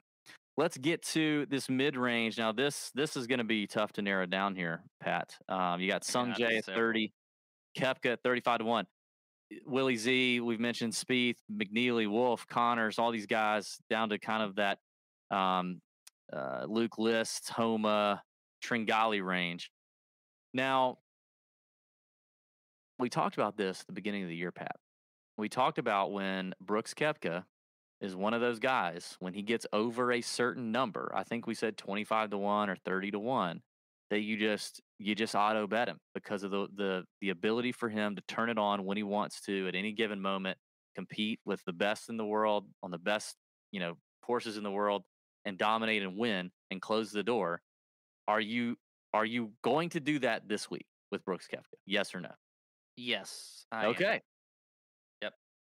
Let's get to this mid range. Now this this is going to be tough to narrow down here, Pat. Um, you got Sung Jae at 30, Koepka at 35 to 1. Willie Z, we've mentioned Spieth, McNealy, Wolff, Conners, all these guys down to kind of that um, uh, Luke List, Homa, Tringali range. Now, we talked about this at the beginning of the year, Pat. We talked about when Brooks Koepka is one of those guys, when he gets over a certain number, I think we said 25 to 1 or 30 to 1, that you just you just auto bet him because of the the the ability for him to turn it on when he wants to at any given moment, compete with the best in the world on the best, you know, courses in the world and dominate and win and close the door. Are you are you going to do that this week with Brooks Koepka? Yes or no? Yes. I am. okay.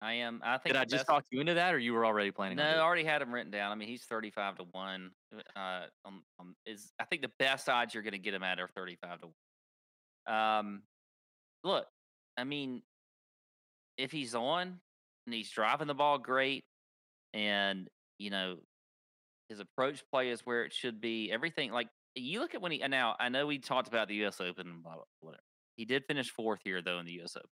I am. I think Did I just talk you into that, or you were already planning? No, I already had him written down. I mean, he's thirty-five to one. Uh, um, um, is I think the best odds you're going to get him at are thirty-five to one. Um, look, I mean, if he's on and he's driving the ball great, and you know his approach play is where it should be, everything like you look at when he. And now I know we talked about the U.S. Open and blah blah whatever. He did finish fourth here though in the U.S. Open.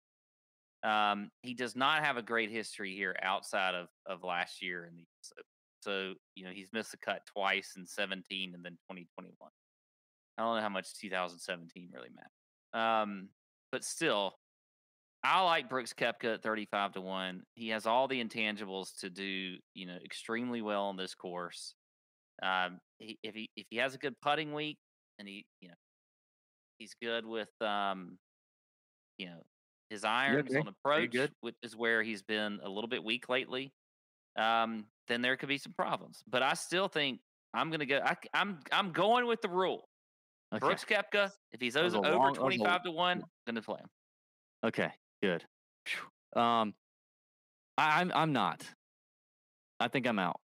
Um, he does not have a great history here outside of of last year in the US Open. So you know he's missed the cut twice in 17 and then 2021. I don't know how much 2017 really matters. Um, but still, I like Brooks Koepka at 35 to one. He has all the intangibles to do you know extremely well on this course. Um, he, if he if he has a good putting week and he you know he's good with um you know his irons okay. on approach, which is where he's been a little bit weak lately. Um, then there could be some problems. But I still think I'm gonna go. I, am I'm, I'm going with the rule. Okay. Brooks Koepka, if he's over, over long- that was a- 25 to one, gonna play him. Okay, good. Um, I, I'm I'm not. I think I'm out.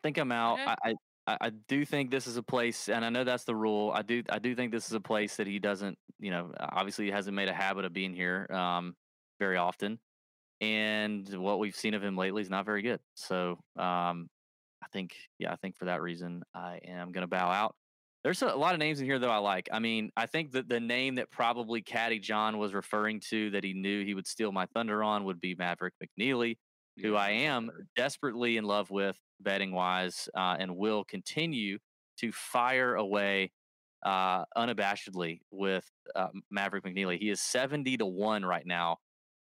I think I'm out. Okay. I, I I do think this is a place, and I know that's the rule. I do I do think this is a place that he doesn't, you know, obviously he hasn't made a habit of being here um, very often, and what we've seen of him lately is not very good. So um, I think, yeah, I think for that reason, I am going to bow out. There's a lot of names in here though I like. I mean, I think that the name that probably Caddie John was referring to that he knew he would steal my thunder on would be Maverick McNealy, who I am desperately in love with betting wise, uh, and will continue to fire away uh, unabashedly with uh, Maverick McNealy. He is 70 to 1 right now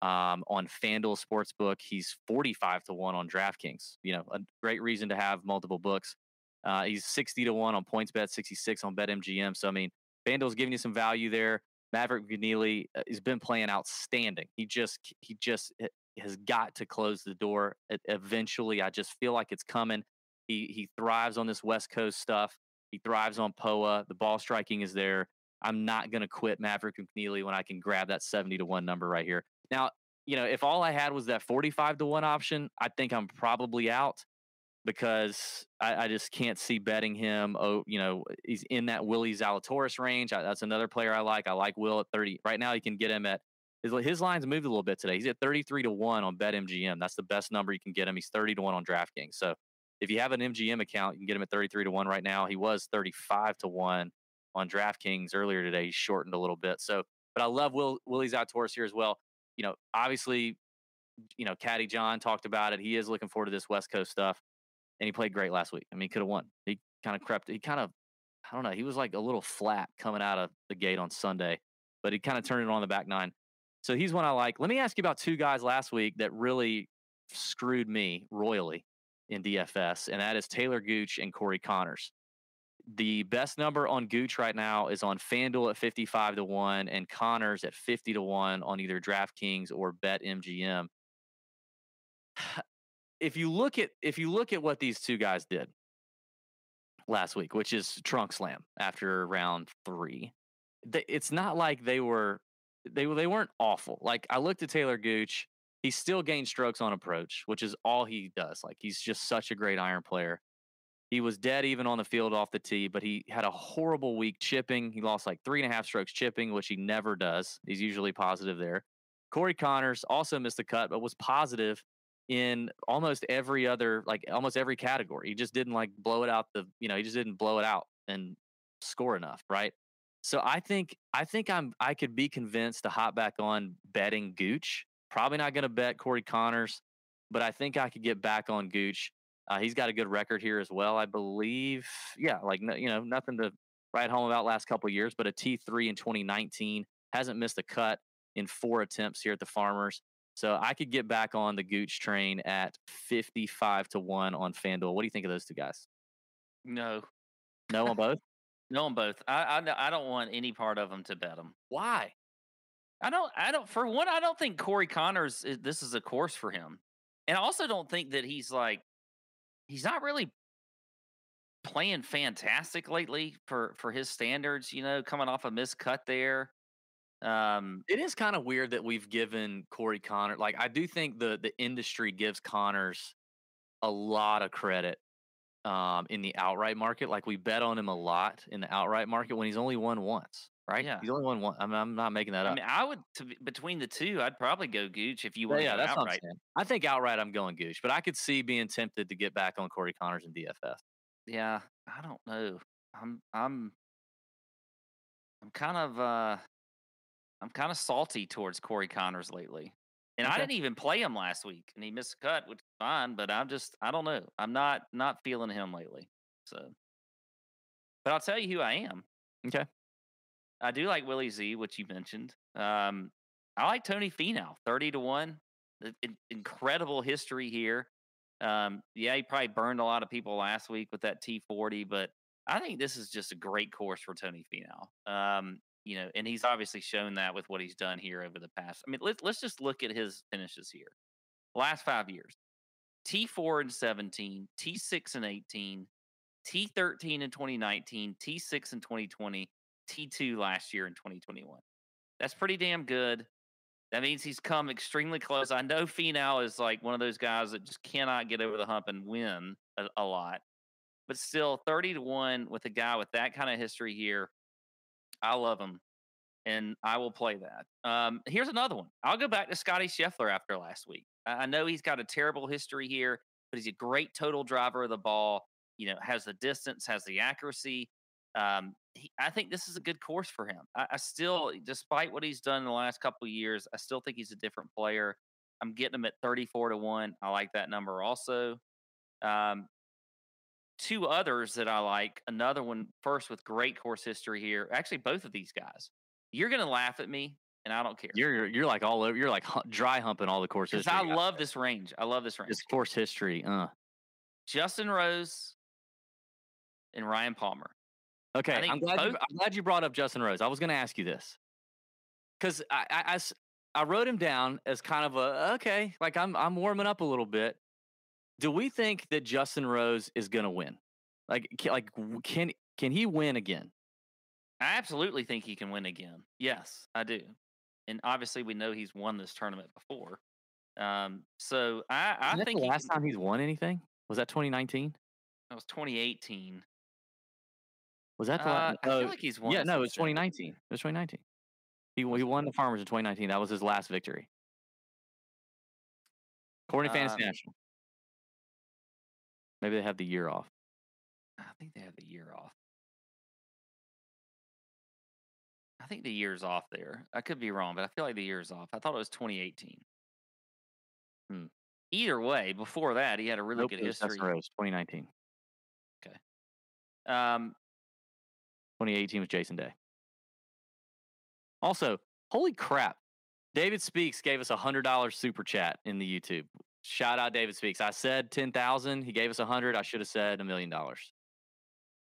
um, on FanDuel Sportsbook. He's 45 to 1 on DraftKings. You know, a great reason to have multiple books. Uh, he's 60 to 1 on PointsBet, 66 on BetMGM. So, I mean, FanDuel's giving you some value there. Maverick McNealy uh, has been playing outstanding. He just, he just h- has got to close the door eventually. I just feel like it's coming. He, he thrives on this West Coast stuff. He thrives on POA. The ball striking is there. I'm not going to quit Maverick McNealy when I can grab that 70 to 1 number right here. Now, you know, if all I had was that 45 to 1 option, I think I'm probably out because I, I just can't see betting him. Oh, you know, he's in that Willie Zalatoris range. I, that's another player I like. I like Will at 30. Right now, you can get him at his, his line's moved a little bit today. He's at 33 to 1 on BetMGM. That's the best number you can get him. He's 30 to 1 on DraftKings. So if you have an MGM account, you can get him at 33 to 1 right now. He was 35 to 1 on DraftKings earlier today. He's shortened a little bit. So, but I love Will Willie Zalatoris here as well. You know, obviously, you know, Caddie John talked about it. He is looking forward to this West Coast stuff. And he played great last week. I mean, he could have won. He kind of crept, he kind of, I don't know, he was like a little flat coming out of the gate on Sunday, but he kind of turned it on the back nine. So he's one I like. Let me ask you about two guys last week that really screwed me royally in DFS, and that is Taylor Gooch and Corey Conners. The best number on Gooch right now is on FanDuel at 55 to 1 and Conners at 50 to 1 on either DraftKings or BetMGM. If you look at if you look at what these two guys did last week, which is trunk slam after round 3, it's not like they were they they weren't awful. Like I looked at Taylor Gooch he still gained strokes on approach, which is all he does. Like he's just such a great iron player. He was dead even on the field off the tee, but he had a horrible week chipping. He lost like three and a half strokes chipping, which he never does. He's usually positive there. Corey Conners also missed the cut, but was positive in almost every other, like almost every category. He just didn't like blow it out the, you know, he just didn't blow it out and score enough, right? So I think I think I'm I could be convinced to hop back on betting Gooch. Probably not going to bet Corey Conners, but I think I could get back on Gooch. Uh, he's got a good record here as well, I believe. Yeah, like no, you know, nothing to write home about last couple years, but a T3 in 2019 hasn't missed a cut in four attempts here at the Farmers. So I could get back on the Gooch train at 55 to 1 on FanDuel. What do you think of those two guys? No, No on both? No on both. I, I I don't want any part of them to bet them. Why? I don't. I don't. For one, I don't think Corey Conners. This is a course for him, and I also don't think that he's like. He's not really playing fantastic lately for for his standards. You know, coming off a miscut there. Um, It is kind of weird that we've given Corey Connor like I do think the the industry gives Conners a lot of credit um in the outright market. Like we bet on him a lot in the outright market when he's only won once, right? Yeah. He's only won one. I mean, I'm not making that up. I mean, I would be- between the two, I'd probably go Gooch if you want yeah, that's outright. I think outright I'm going Gooch, but I could see being tempted to get back on Corey Conners in DFS. Yeah, I don't know. I'm I'm I'm kind of uh I'm kind of salty towards Corey Conners lately. And I didn't even play him last week and he missed a cut, which is fine, but I'm just I don't know. I'm not not feeling him lately. So But I'll tell you who I am. Okay. I do like Willie Z, which you mentioned. Um I like Tony Finau, 30 to 1. In- incredible history here. Um, yeah, he probably burned a lot of people last week with that T40, but I think this is just a great course for Tony Finau. Um, you know, and he's obviously shown that with what he's done here over the past. I mean, let's let's just look at his finishes here. Last five years. T4 in 17, T6 in 18, T13 in 2019, T6 in 2020, T2 last year in 2021. That's pretty damn good. That means he's come extremely close. I know Finau is like one of those guys that just cannot get over the hump and win a, a lot. But still, 30 to 1 with a guy with that kind of history here. I love him. And I will play that. Um, here's another one. I'll go back to Scotty Scheffler after last week. I, I know he's got a terrible history here, but he's a great total driver of the ball. You know, has the distance, has the accuracy. Um, he, I think this is a good course for him. I, I still, despite what he's done in the last couple of years, I still think he's a different player. I'm getting him at 34 to 1. I like that number also. Um, two others that I like. Another one first with great course history here. Actually, both of these guys. You're going to laugh at me, and I don't care. You're you're like all over. You're like dry humping all the course Because history. I love this range. I love this range. this course history. Uh. Justin Rose and Ryan Palmer. Okay, I'm glad, you, I'm glad you brought up Justin Rose. I was going to ask you this because i i i wrote him down as kind of a okay, like I'm I'm warming up a little bit. Do we think that Justin Rose is going to win? Like ca- like can can he win again? I absolutely think he can win again. Yes, I do. And obviously, we know he's won this tournament before. Um, so I, I think the last can- time he's won anything was that 2019. that was 2018. Was that the Uh, last? I feel like he's won. yeah, no, it was 2019. It was 2019. He he won the Farmers in 2019. That was his last victory. According to Fantasy Um, National. Maybe they have the year off. I think they have the year off. I think the year's off there. I could be wrong, but I feel like the year's off. I thought it was 2018. Hmm. Either way, before that, he had a really Nope, good it was history. Justin Rose, 2019. Um, 2018 was Jason Day. Also, holy crap. David Speaks gave us a hundred dollars super chat in the YouTube. Shout out David Speaks. I said ten thousand. He gave us a hundred. I should have said a million dollars.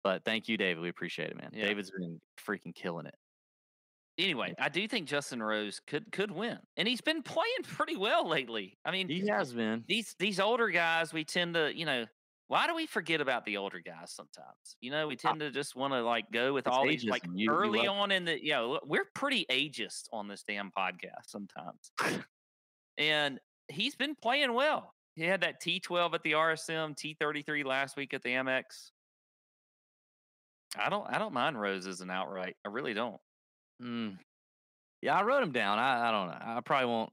But thank you, David. We appreciate it, man. Yeah. David's been freaking killing it. anyway, I do think Justin Rose could could win, and he's been playing pretty well lately. I mean, He has been. these these older guys, we tend to, you know, why do we forget about the older guys sometimes? You know, we tend to just want to like go with It's all these like. You- you early love- on in the, you know, we're pretty ageist on this damn podcast sometimes. *laughs* and he's been playing well. He had that T12 at the RSM, T33 last week at the Amex. I don't I don't mind Rose as an outright. I really don't. Mm. Yeah, I wrote him down. I, I don't know. I probably won't.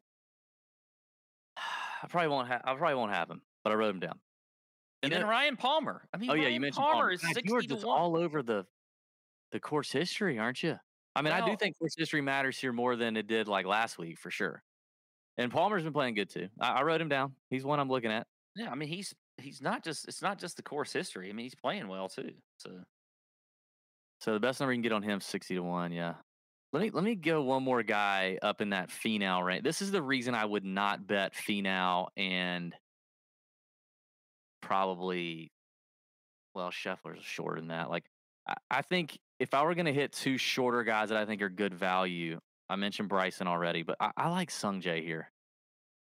*sighs* I probably won't. Ha- I probably won't have him, but I wrote him down. And then Ryan Palmer. I mean, oh yeah, you mentioned Palmer, Palmer. is God, sixty you are to one. all over the the course history, aren't you? I mean, I do think course history matters here more than it did like last week for sure. And Palmer's been playing good too. I, I wrote him down. He's one I'm looking at. Yeah, I mean he's he's not just it's not just the course history. I mean he's playing well too. So So the best number you can get on him, sixty to one. Yeah. Let me let me go one more guy up in that Finau range. This is the reason I would not bet Finau and probably well Scheffler's shorter than that. Like I, I think if I were going to hit two shorter guys that I think are good value, I mentioned Bryson already, but I, I like Sung Jae here.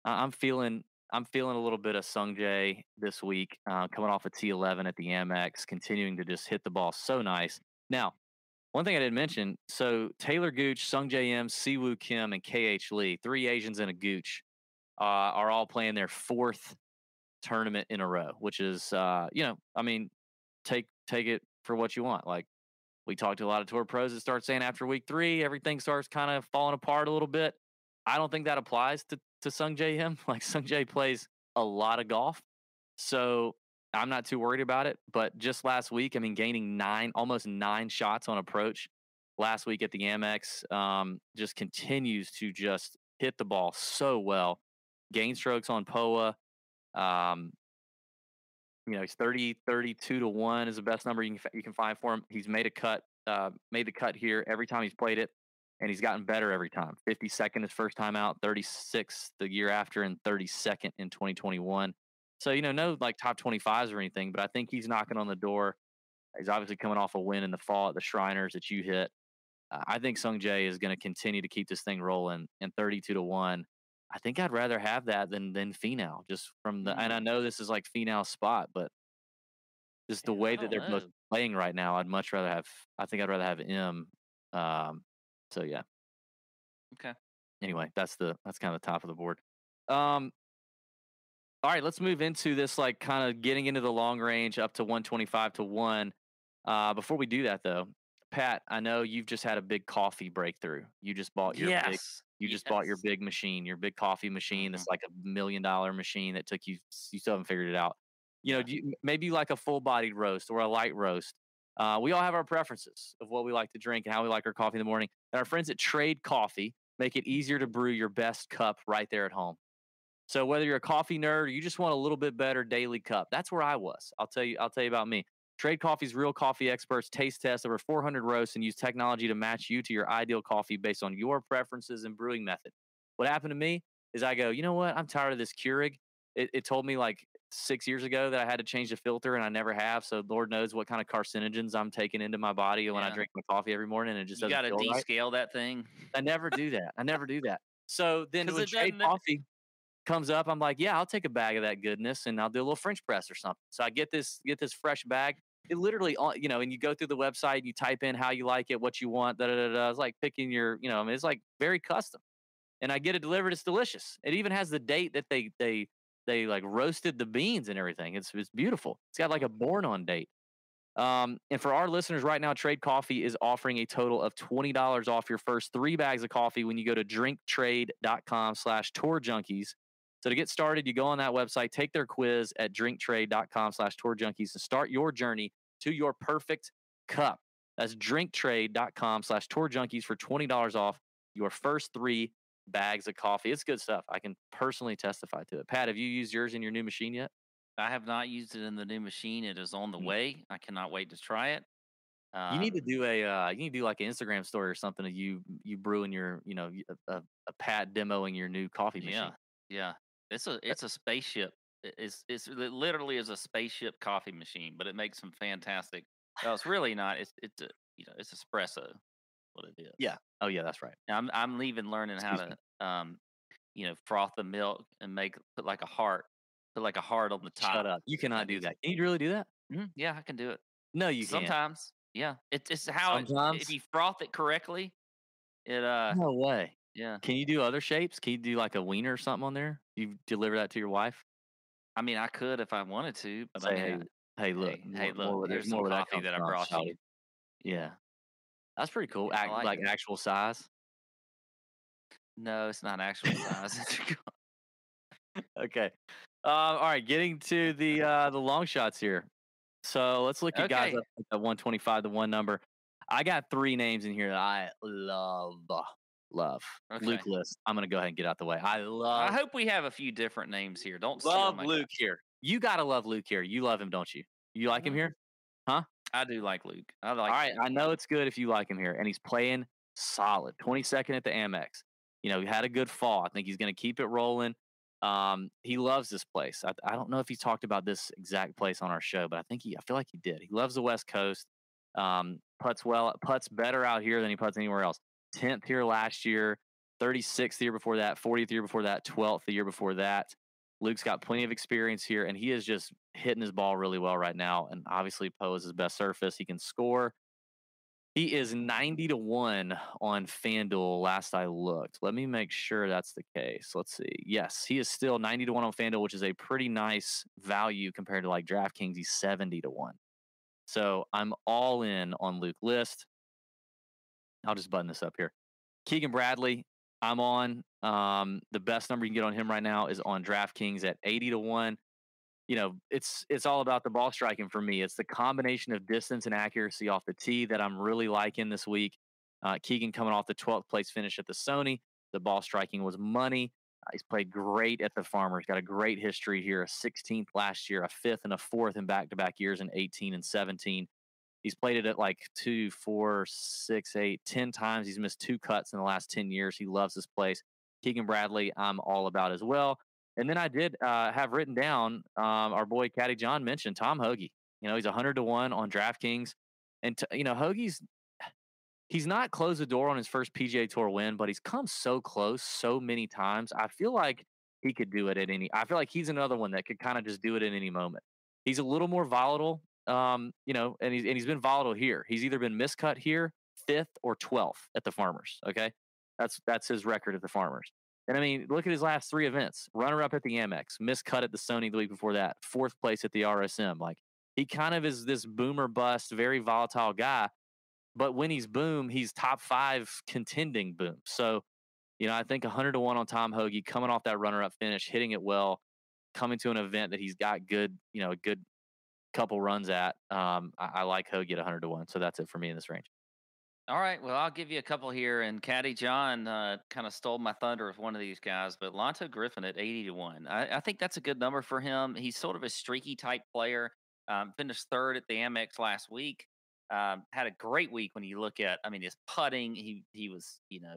I, I'm feeling I'm feeling a little bit of Sung Jae this week, uh, coming off a T11 at the Amex, continuing to just hit the ball so nice. Now, one thing I didn't mention, so Taylor Gooch, Sung Jae Im, Siwoo Kim, and KH Lee, three Asians and a Gooch, uh, are all playing their fourth tournament in a row, which is, uh, you know, I mean, take take it for what you want. Like we talked to a lot of tour pros that start saying after week three, everything starts kind of falling apart a little bit. I don't think that applies to to Sung Jae Im. *laughs* Like Sung Jae plays a lot of golf, so I'm not too worried about it. But just last week, I mean, gaining nine, almost nine shots on approach last week at the Amex, um, just continues to just hit the ball so well. Gain strokes on Poa. Um, you know, he's 30, 32 to one is the best number you can, you can find for him. He's made a cut, uh, made the cut here every time he's played it, and he's gotten better every time. 52nd his first time out, 36th the year after, and 32nd in 2021. So, you know, no like top 25s or anything, but I think he's knocking on the door. He's obviously coming off a win in the fall at the Shriners that you hit. Uh, I think Sung Jae is going to continue to keep this thing rolling and 32 to 1. I think I'd rather have that than than Finau just from the and I know this is like Finau's spot, but just the Yeah, way that they're know. playing right now, I'd much rather have I think I'd rather have Im. Um so yeah. Okay. Anyway, that's the that's kind of the top of the board. Um all right, let's move into this like kind of getting into the long range up to 125 to 1. Uh before we do that though, Pat, I know you've just had a big coffee breakthrough. You just bought your big yes. You just bought your big machine, your big coffee machine. Mhm. That's like a million dollar machine that took you. You still haven't figured it out. You know, do you, maybe like a full bodied roast or a light roast. Uh, we all have our preferences of what we like to drink and how we like our coffee in the morning. And our friends at Trade Coffee make it easier to brew your best cup right there at home. So whether you're a coffee nerd or you just want a little bit better daily cup, that's where I was. I'll tell you. I'll tell you about me. Trade Coffee's real coffee experts taste test over 400 roasts and use technology to match you to your ideal coffee based on your preferences and brewing method. What happened to me is I go, you know what? I'm tired of this Keurig. It, it told me like six years ago that I had to change the filter, and I never have. So Lord knows what kind of carcinogens I'm taking into my body when I drink my coffee every morning, and it just You doesn't got to feel right. descale that thing. I never do that. I never do that. So then when Trade Coffee comes up, I'm like, yeah, I'll take a bag of that goodness and I'll do a little French press or something. So I get this get this fresh bag. It literally, you know, and you go through the website, you type in how you like it, what you want, da da da. da. It's like picking your, you know, I mean, it's like very custom. And I get it delivered. It's delicious. It even has the date that they they they like roasted the beans and everything. It's it's beautiful. It's got like a born on date. Um, and for our listeners right now, Trade Coffee is offering a total of $20 off your first three bags of coffee when you go to drinktrade.com slash tour junkies. So to get started, you go on that website, take their quiz at drinktrade.com slash tour junkies and start your journey to your perfect cup. That's drinktrade.com slash tour junkies for $20 off your first three bags of coffee. It's good stuff. I can personally testify to it. Pat, have you used yours in your new machine yet? I have not used it in the new machine. It is on the Mm. way. I cannot wait to try it. Uh, You need to do a uh, you need to do like an Instagram story or something of you you brewing your you know a, a, a pat demoing your new coffee machine. Yeah, yeah. It's a it's a spaceship. It's it's it literally is a spaceship coffee machine, but it makes some fantastic. No, it's really not. It's it's a you know it's espresso. What it is. Yeah. Oh yeah, that's right. I'm I'm even learning how Excuse to um you know froth the milk and make put like a heart, put like a heart on the top. Shut up. You cannot do that. Can you really do that? Mhm, Yeah, I can do it. No, you can't. Sometimes. Yeah, it's it's how it, if you froth it correctly, it uh No way. Yeah. Can you do other shapes? Can you do like a wiener or something on there? You deliver that to your wife? I mean, I could if I wanted to, but I mean, hey, hey, look, hey, hey, more- more look, where- there's more that coffee comes that I brought you. Yeah, that's pretty cool. I Act, like like actual size. no, it's not actual size. *laughs* Okay. Um, all right, getting to the uh, the long shots here. So let's look at guys Okay. up at 125, the one number. I got three names in here that I love, love. Luke List. I'm gonna go ahead and get out the way. I love, I hope we have a few different names here. Don't love Luke guys. here. You gotta love Luke here. You love him, don't you? You like him Mhm. here? I do like Luke. I like. All right, Luke. I know it's good if you like him here, and he's playing solid. 22nd at the Amex. You know, he had a good fall. I think he's going to keep it rolling. Um, he loves this place. I, I don't know if he talked about this exact place on our show, but I think he. I feel like he did. He loves the West Coast. Um, puts well, puts better out here than he puts anywhere else. 10th here last year, 36th year before that, 40th year before that, 12th the year before that. Luke's got plenty of experience here, and he is just hitting his ball really well right now. And obviously, Poa is his best surface. He can score. He is 90 to 1 on FanDuel last I looked. Let me make sure that's the case. Let's see. Yes, he is still 90 to 1 on FanDuel, which is a pretty nice value compared to like DraftKings. He's 70 to 1. So I'm all in on Luke List. I'll just button this up here. Keegan Bradley, I'm on. Um, the best number you can get on him right now is on DraftKings at 80 to 1. You know, it's it's all about the ball striking for me. It's the combination of distance and accuracy off the tee that I'm really liking this week. Uh, Keegan coming off the 12th place finish at the Sony. The ball striking was money. Uh, he's played great at the Farmers. Got a great history here. A 16th last year, a fifth and a fourth in back-to-back years in 18 and 17. He's played it at like two, four, six, eight, ten times. He's missed two cuts in the last 10 years. He loves this place. Keegan Bradley, I'm all about as well. And then I did uh, have written down um, our boy Caddie John mentioned Tom Hoge. You know, he's 100 to 1 on DraftKings. And, t- you know, Hoge's, he's not closed the door on his first PGA Tour win, but he's come so close so many times. I feel like he could do it at any, I feel like he's another one that could kind of just do it at any moment. He's a little more volatile, um, you know, and he's, and he's been volatile here. He's either been miscut here, fifth or 12th at the Farmers. Okay. That's, that's his record at the Farmers. And I mean, look at his last three events: runner-up at the Amex, miscut at the Sony the week before that, fourth place at the RSM. Like he kind of is this boomer bust, very volatile guy. But when he's boom, he's top five contending boom. So, you know, I think 100 to one on Tom Hoge coming off that runner-up finish, hitting it well, coming to an event that he's got good, you know, a good couple runs at. Um, I, I like Hoge at 100 to one. So that's it for me in this range. All right. Well, I'll give you a couple here. And Caddie John uh, kind of stole my thunder with one of these guys, but Lanto Griffin at 80 to 1. I, I think that's a good number for him. He's sort of a streaky type player. Um, finished third at the Amex last week. Um, had a great week when you look at, I mean, his putting, he, he was, you know,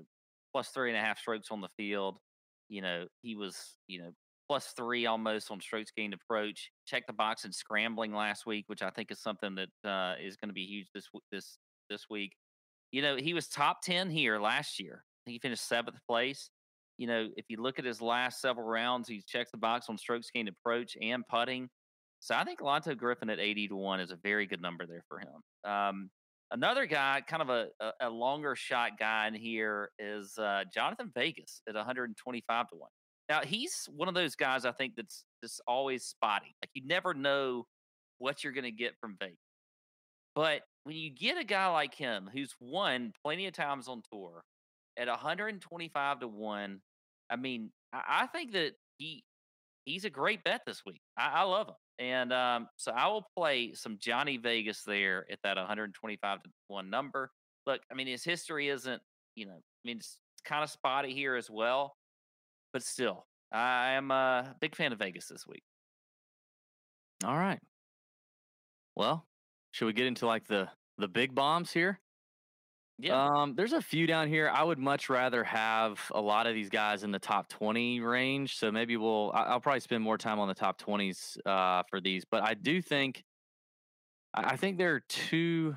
plus three and a half strokes on the field. You know, he was, you know, plus three almost on strokes gained approach. Checked the box in scrambling last week, which I think is something that uh, is going to be huge this this this week. You know, he was top 10 here last year. He finished seventh place. You know, if you look at his last several rounds, he checked the box on strokes gained approach and putting. So I think Lanto Griffin at 80 to 1 is a very good number there for him. Um, another guy, kind of a, a, a longer shot guy in here, is uh, Jhonattan Vegas at 125 to 1. Now, he's one of those guys I think that's just always spotty. Like, you never know what you're going to get from Vegas. But when you get a guy like him who's won plenty of times on tour at 125 to 1, I mean, I, I think that he he's a great bet this week. I, I love him. And um, so I will play some Johnny Vegas there at that 125 to 1 number. Look, I mean, his history isn't, you know, I mean, it's kind of spotty here as well, but still, I am a big fan of Vegas this week. All right. Well, should we get into like the the big bombs here? Yeah. Um, there's a few down here. I would much rather have a lot of these guys in the top 20 range. So maybe we'll. I'll probably spend more time on the top 20s uh, for these. But I do think, I think there are two.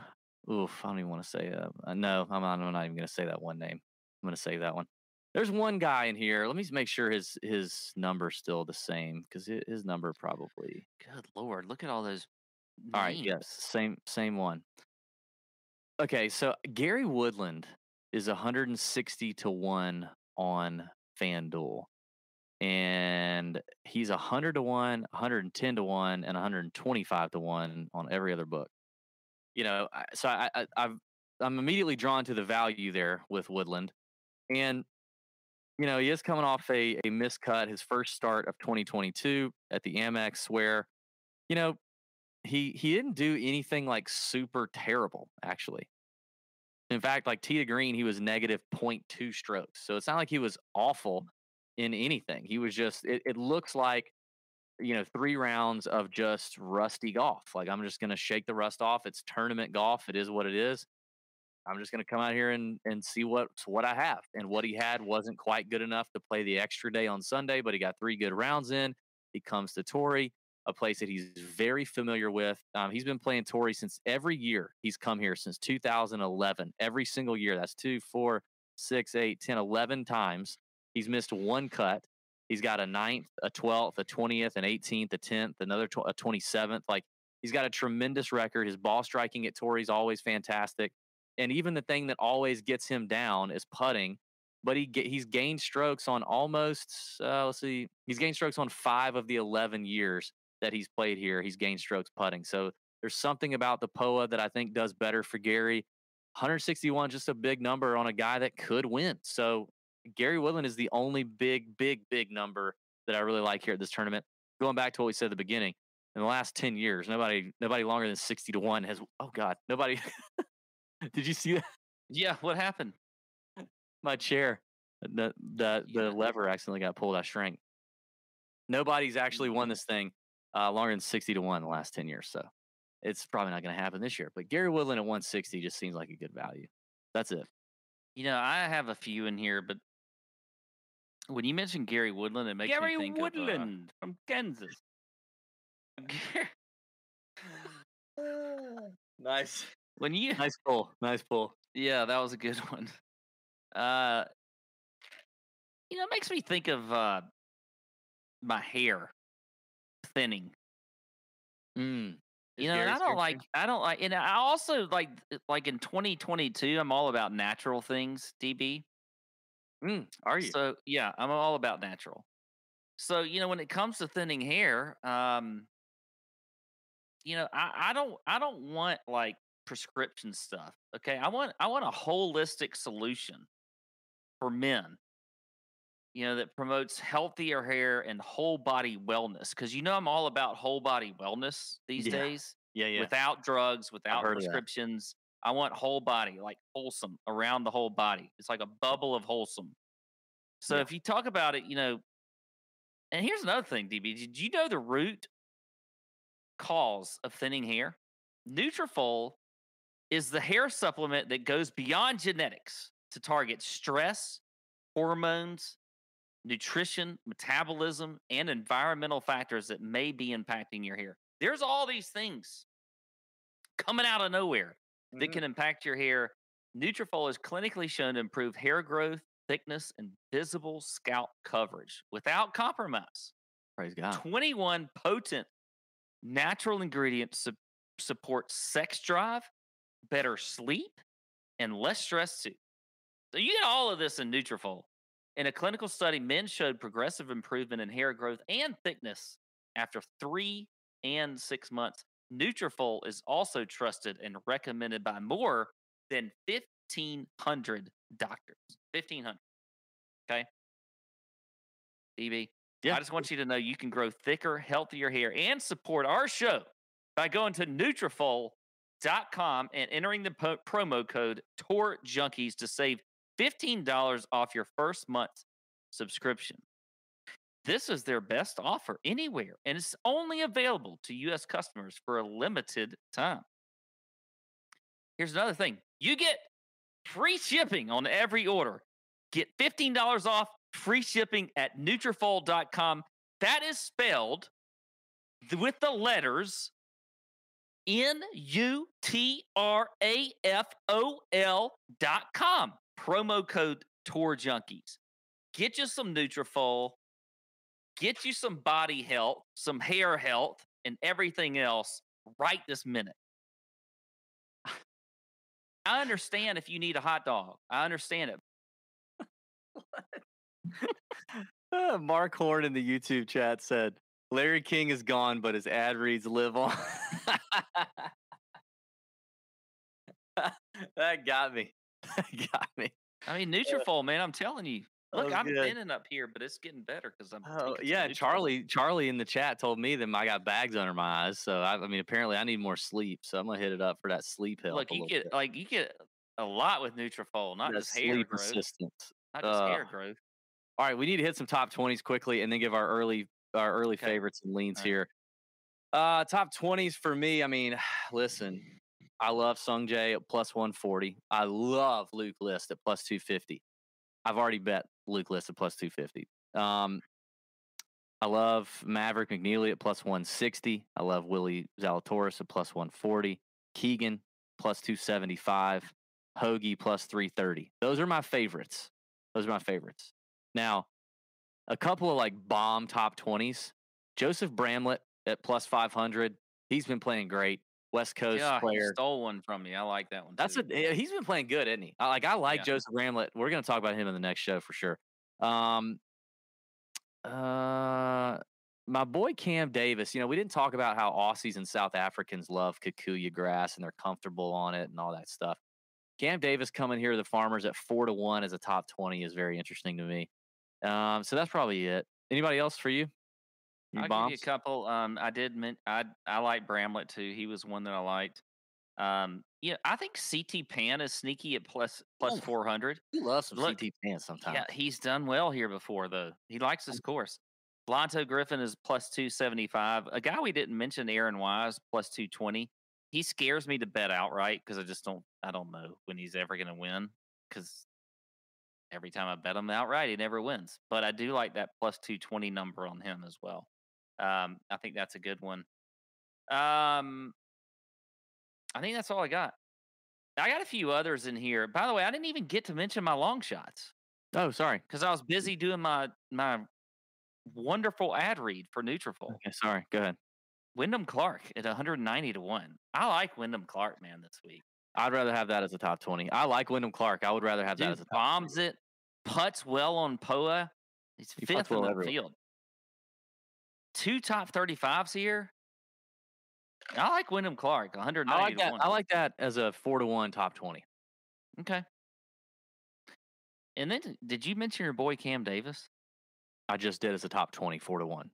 Oof, I don't even want to say. Uh, uh, no, I'm not, I'm not even going to say that one name. I'm going to save that one. There's one guy in here. Let me make sure his his number's still the same because his number probably. Good lord, look at all those. All right, yes, same same one. Okay, so Gary Woodland is 160 to 1 on FanDuel. And he's 100 to 1, 110 to 1, and 125 to 1 on every other book. You know, so I, I, I've, I'm immediately drawn to the value there with Woodland. And, you know, he is coming off a, a miscut, his first start of 2022 at the Amex, where, you know, he he didn't do anything like super terrible, actually. In fact, like to Green, he was negative 0.2 strokes. So it's not like he was awful in anything. He was just, it, it looks like, you know, three rounds of just rusty golf. Like, I'm just going to shake the rust off. It's tournament golf. It is what it is. I'm just going to come out here and, and see what what I have. And what he had wasn't quite good enough to play the extra day on Sunday, but he got three good rounds in. He comes to Torrey, a place that he's very familiar with. Um, he's been playing Torrey since every year he's come here since 2011. Every single year. That's two, four, six, eight, 10, 11 times. He's missed one cut. He's got a ninth, a 12th, a 20th, an 18th, a 10th, another tw- a 27th. Like he's got a tremendous record. His ball striking at Torrey is always fantastic. And even the thing that always gets him down is putting. But he he's gained strokes on almost uh, let's see, he's gained strokes on five of the 11 years that he's played here. He's gained strokes putting. So there's something about the POA that I think does better for Gary. 161, just a big number on a guy that could win. So Gary Woodland is the only big, big, big number that I really like here at this tournament. Going back to what we said at the beginning, in the last 10 years, nobody, nobody longer than 60 to one has. Oh God, nobody. *laughs* Did you see that? Yeah, what happened? my chair? The the the lever accidentally got pulled. I shrank. Nobody's actually won this thing uh, longer than 60 to one in the last 10 years. So it's probably not going to happen this year. But Gary Woodland at 160 just seems like a good value. That's it. You know, I have a few in here, but when you mention Gary Woodland, it makes Gary me think of, uh, Woodland from Kansas. *laughs* *laughs* Nice. When you Nice pull. Nice pull. Yeah, that was a good *laughs* one. Uh, you know, it makes me think of uh, my hair thinning. Mm. You know, I don't like, I don't like, and I also like, like in 2022, I'm all about natural things, DB. Mm, are you? So yeah, I'm all about natural. So you know, when it comes to thinning hair, um, you know, I, I don't, I don't want like prescription stuff. Okay, I want, I want a holistic solution for men. You know, that promotes healthier hair and whole body wellness. Because you know, I'm all about whole body wellness these Yeah. days yeah, yeah. without drugs, without heard of that. prescriptions. I want whole body, like wholesome around the whole body. It's like a bubble of wholesome. So Yeah. if you talk about it, you know, and here's another thing, DB. Did you know the root cause of thinning hair? Nutrafol is the hair supplement that goes beyond genetics to target stress, hormones, nutrition, metabolism, and environmental factors that may be impacting your hair. There's all these things coming out of nowhere that Mhm. can impact your hair. Nutrafol is clinically shown to improve hair growth, thickness, and visible scalp coverage without compromise. Praise God. 21 potent natural ingredients su- support sex drive, better sleep, and less stress too. So you get all of this in Nutrafol. In a clinical study, men showed progressive improvement in hair growth and thickness after three and six months. Nutrafol is also trusted and recommended by more than 1,500 doctors. 1,500. Okay. DB. Yeah. I just want you to know you can grow thicker, healthier hair and support our show by going to Nutrafol.com and entering the po- promo code Tour Junkies to save $15 off your first month subscription. This is their best offer anywhere, and it's only available to U.S. customers for a limited time. Here's another thing you get free shipping on every order. Get $15 off free shipping at Nutrafol.com. That is spelled with the letters N U T R A F O L dot com. Promo code Tour Junkies. Get you some Nutrafol, get you some body health, some hair health, and everything else right this minute. I understand if you need a hot dog. I understand it. *laughs* *laughs* Mark Horn in the YouTube chat said, Larry King is gone, but his ad reads live on. *laughs* that got me. *laughs* That got me. I mean, Nutrafol, man, I'm telling you. Look, I'm good. thinning up here, but it's getting better because I'm. Oh, yeah. Charlie, Charlie in the chat told me that I got bags under my eyes. So I, I mean, apparently I need more sleep. So I'm gonna hit it up for that sleep help. Look, you get bit. like you get a lot with Nutrafol, not just hair growth, assistance. not just hair Uh, growth. All right, we need to hit some top twenties quickly, and then give our early our early Okay. favorites and leans right. here. Uh, top twenties for me. I mean, *sighs* listen, I love Sung Jae at plus one forty. I love Luke List at plus two fifty. I've already bet Luke List at plus two fifty. Um, I love Maverick McNealy at plus one sixty. I love Willie Zalatoris at plus one forty. Keegan plus two seventy five. Hoge plus three thirty. Those are my favorites. Those are my favorites. Now, a couple of like bomb top 20s. Joseph Bramlett at plus 500. He's been playing great. West Coast Yeah, he player. stole one from me. I like that one. That's too. a eh, he's been playing good, isn't he? I- Like I like Yeah. Joseph Bramlett. We're gonna talk about him in the next show for sure. Um, uh, my boy Cam Davis. You know, we didn't talk about how Aussies and South Africans love kikuyu grass and they're comfortable on it and all that stuff. Cam Davis coming here to the Farmers at four to one as a top twenty is very interesting to me. Um, so that's probably it. Anybody else for you? You I'll give you a couple. Um, I did. Men- I I like Bramlett too. He was one that I liked. Um, yeah, I think CT Pan is sneaky at plus plus Oh, four hundred. He loves some Look, CT Pan sometimes. Yeah, he's done well here before though. He likes this course. Lanto Griffin is plus two seventy five. A guy we didn't mention, Aaron Wise, plus two twenty. He scares me to bet outright because I just don't. I don't know when he's ever going to win because every time I bet him outright, he never wins. But I do like that plus two twenty number on him as well. Um, I think that's a good one. Um, I think that's all I got. I got a few others in here. By the way, I didn't even get to mention my long shots Oh, sorry. because I was busy doing my my wonderful ad read for Nutrafol. Okay, sorry. Go ahead. Wyndham Clark at 190 to one. I like Wyndham Clark, man, this week. I'd rather have that as a top 20. I like Wyndham Clark. I would rather have that as a top bombs 20. it, puts well on Poa. He's He fifth in the everywhere. field. Two top 35s here. I like Wyndham Clark, 190 I like that. I like that as a four to one top 20. Okay. And then, did you mention your boy Cam Davis? I just did as a top 20, four to one.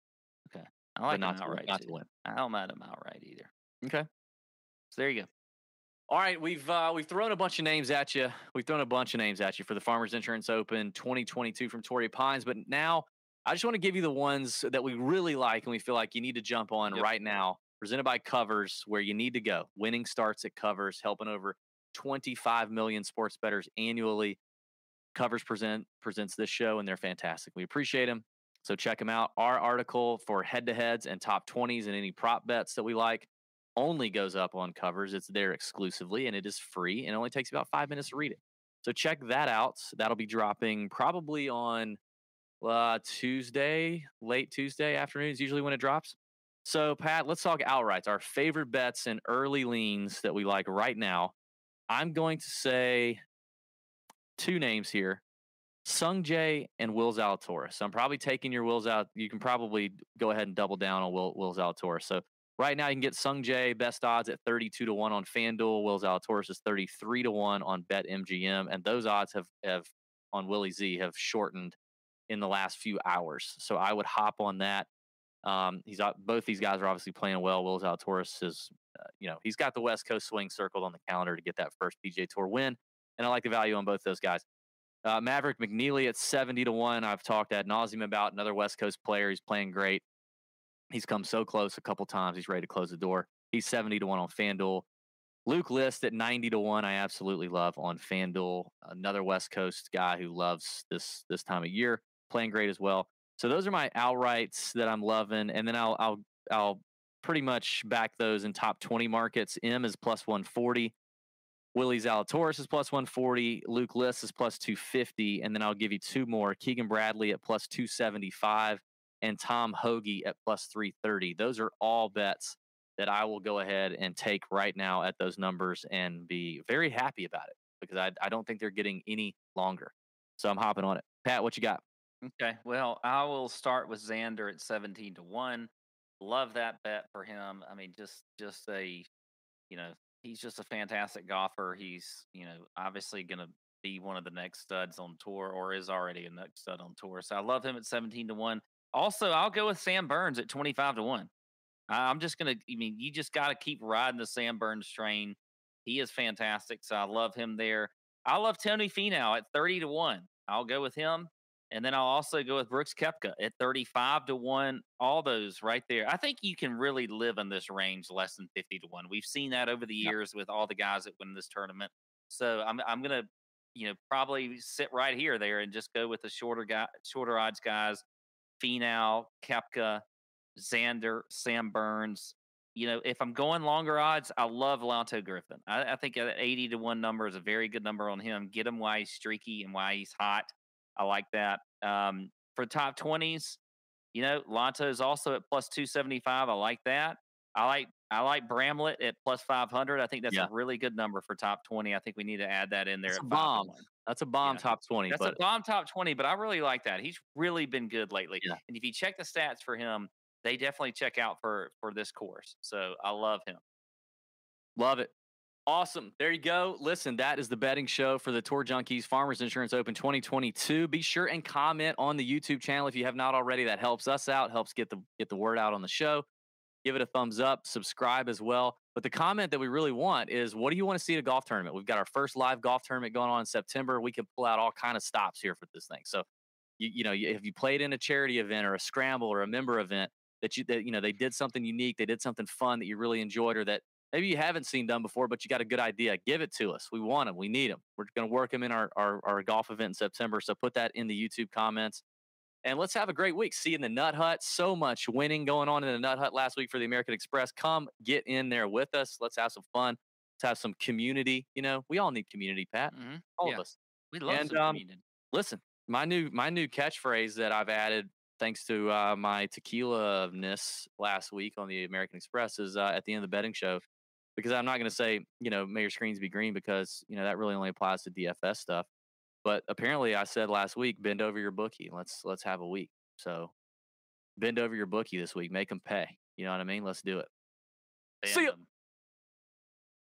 Okay. I like not him to, win- outright. not to win. I don't mind him outright either. Okay. So there you go. All right, we've uh, we've thrown a bunch of names at you. We've thrown a bunch of names at you for the Farmers Insurance Open 2022 from Torrey Pines. But now I just want to give you the ones that we really like and we feel like you need to jump on Yep. right now. Presented by Covers, where you need to go. Winning starts at Covers, helping over 25 million sports bettors annually. Covers present presents this show, and they're fantastic. We appreciate them. So check them out. Our article for head-to-heads and top 20s and any prop bets that we like only goes up on covers. It's there exclusively and it is free and it only takes about five minutes to read it. So check that out. That'll be dropping probably on uh, Tuesday, late Tuesday afternoon is usually when it drops. So, Pat, let's talk outrights. Our favorite bets and early leans that we like right now. I'm going to say two names here Sung Jae and Will Zalatoris. I'm probably taking your Will Zal. You can probably go ahead and double down on Will, Will Zalatoris. So, Right now, you can get Sung Jae best odds at 32 to 1 on FanDuel. Will Zalatoris is 33 to 1 on BetMGM. And those odds have, have on Willie Z have shortened in the last few hours. So I would hop on that. Um, he's both these guys are obviously playing well. Will Zalatoris is, uh, you know, he's got the West Coast swing circled on the calendar to get that first PGA Tour win. And I like the value on both those guys. Uh, Maverick McNealy at 70 to 1. I've talked ad nauseum about another West Coast player. He's playing great. He's come so close a couple times. He's ready to close the door. He's 70 to 1 on FanDuel. Luke List at 90 to 1. I absolutely love on FanDuel. Another West Coast guy who loves this this time of year, playing great as well. So those are my outrights that I'm loving. And then I'll I'll I'll pretty much back those in top 20 markets. Im is plus 140. Willie Zalatoris is plus 140. Luke List is plus 250. And then I'll give you two more. Keegan Bradley at plus 275 and Tom Hoge at plus 330. Those are all bets that I will go ahead and take right now at those numbers and be very happy about it because I, I don't think they're getting any longer. So I'm hopping on it. Pat, what you got? Okay. Well, I will start with Xander at 17 to 1. Love that bet for him. I mean, just just a you know, he's just a fantastic golfer. He's, you know, obviously gonna be one of the next studs on tour or is already a next stud on tour. So I love him at 17 to 1. Also, I'll go with Sam Burns at 25 to 1. I- I'm just gonna I mean, you just gotta keep riding the Sam Burns train. He is fantastic. So I love him there. I love Tony Finau at 30 to 1. I'll go with him. And then I'll also go with Brooks Koepka at 35 to 1. All those right there. I think you can really live in this range less than 50 to 1. We've seen that over the Yep. years with all the guys that win this tournament. So I'm I'm gonna, you know, probably sit right here there and just go with the shorter guy shorter odds guys, Finau, Koepka, Xander, Sam Burns. You know, if I'm going longer odds, I love Lanto Griffin. I, I think that 80 to 1 number is a very good number on him. Get him why he's streaky and why he's hot. I like that. Um, for top 20s, you know, Lanto is also at plus 275. I like that. I like I like Bramlett at plus 500. I think that's Yeah. a really good number for top 20. I think we need to add that in there That's at a bomb. That's a bomb Yeah. top 20. That's but a bomb top 20, but I really like that. He's really been good lately. Yeah. And if you check the stats for him, they definitely check out for for this course. So I love him. Love it. Awesome. There you go. Listen, that is the betting show for the Tour Junkies Farmers Insurance Open 2022. Be sure and comment on the YouTube channel if you have not already. That helps us out, helps get the get the word out on the show. Give it a thumbs up, subscribe as well. But the comment that we really want is what do you want to see at a golf tournament? We've got our first live golf tournament going on in September. We can pull out all kind of stops here for this thing. So you, you know, if you played in a charity event or a scramble or a member event that you that you know they did something unique, they did something fun that you really enjoyed or that maybe you haven't seen done before, but you got a good idea. Give it to us. We want them. We need them. We're going to work them in our, our, our golf event in September. So put that in the YouTube comments. And let's have a great week. See you in the Nut Hut. So much winning going on in the Nut Hut last week for the American Express. Come get in there with us. Let's have some fun. Let's have some community. You know, we all need community, Pat. Mhm. All Yeah. of us. We love And, some um, community. Listen, my new my new catchphrase that I've added thanks to uh, my tequila ness last week on the American Express is uh, at the end of the betting show because I'm not going to say you know may your screens be green because you know that really only applies to DFS stuff. But apparently, I said last week, bend over your bookie. Let's let's have a week. So bend over your bookie this week. Make them pay. You know what I mean? Let's do it. See Band ya.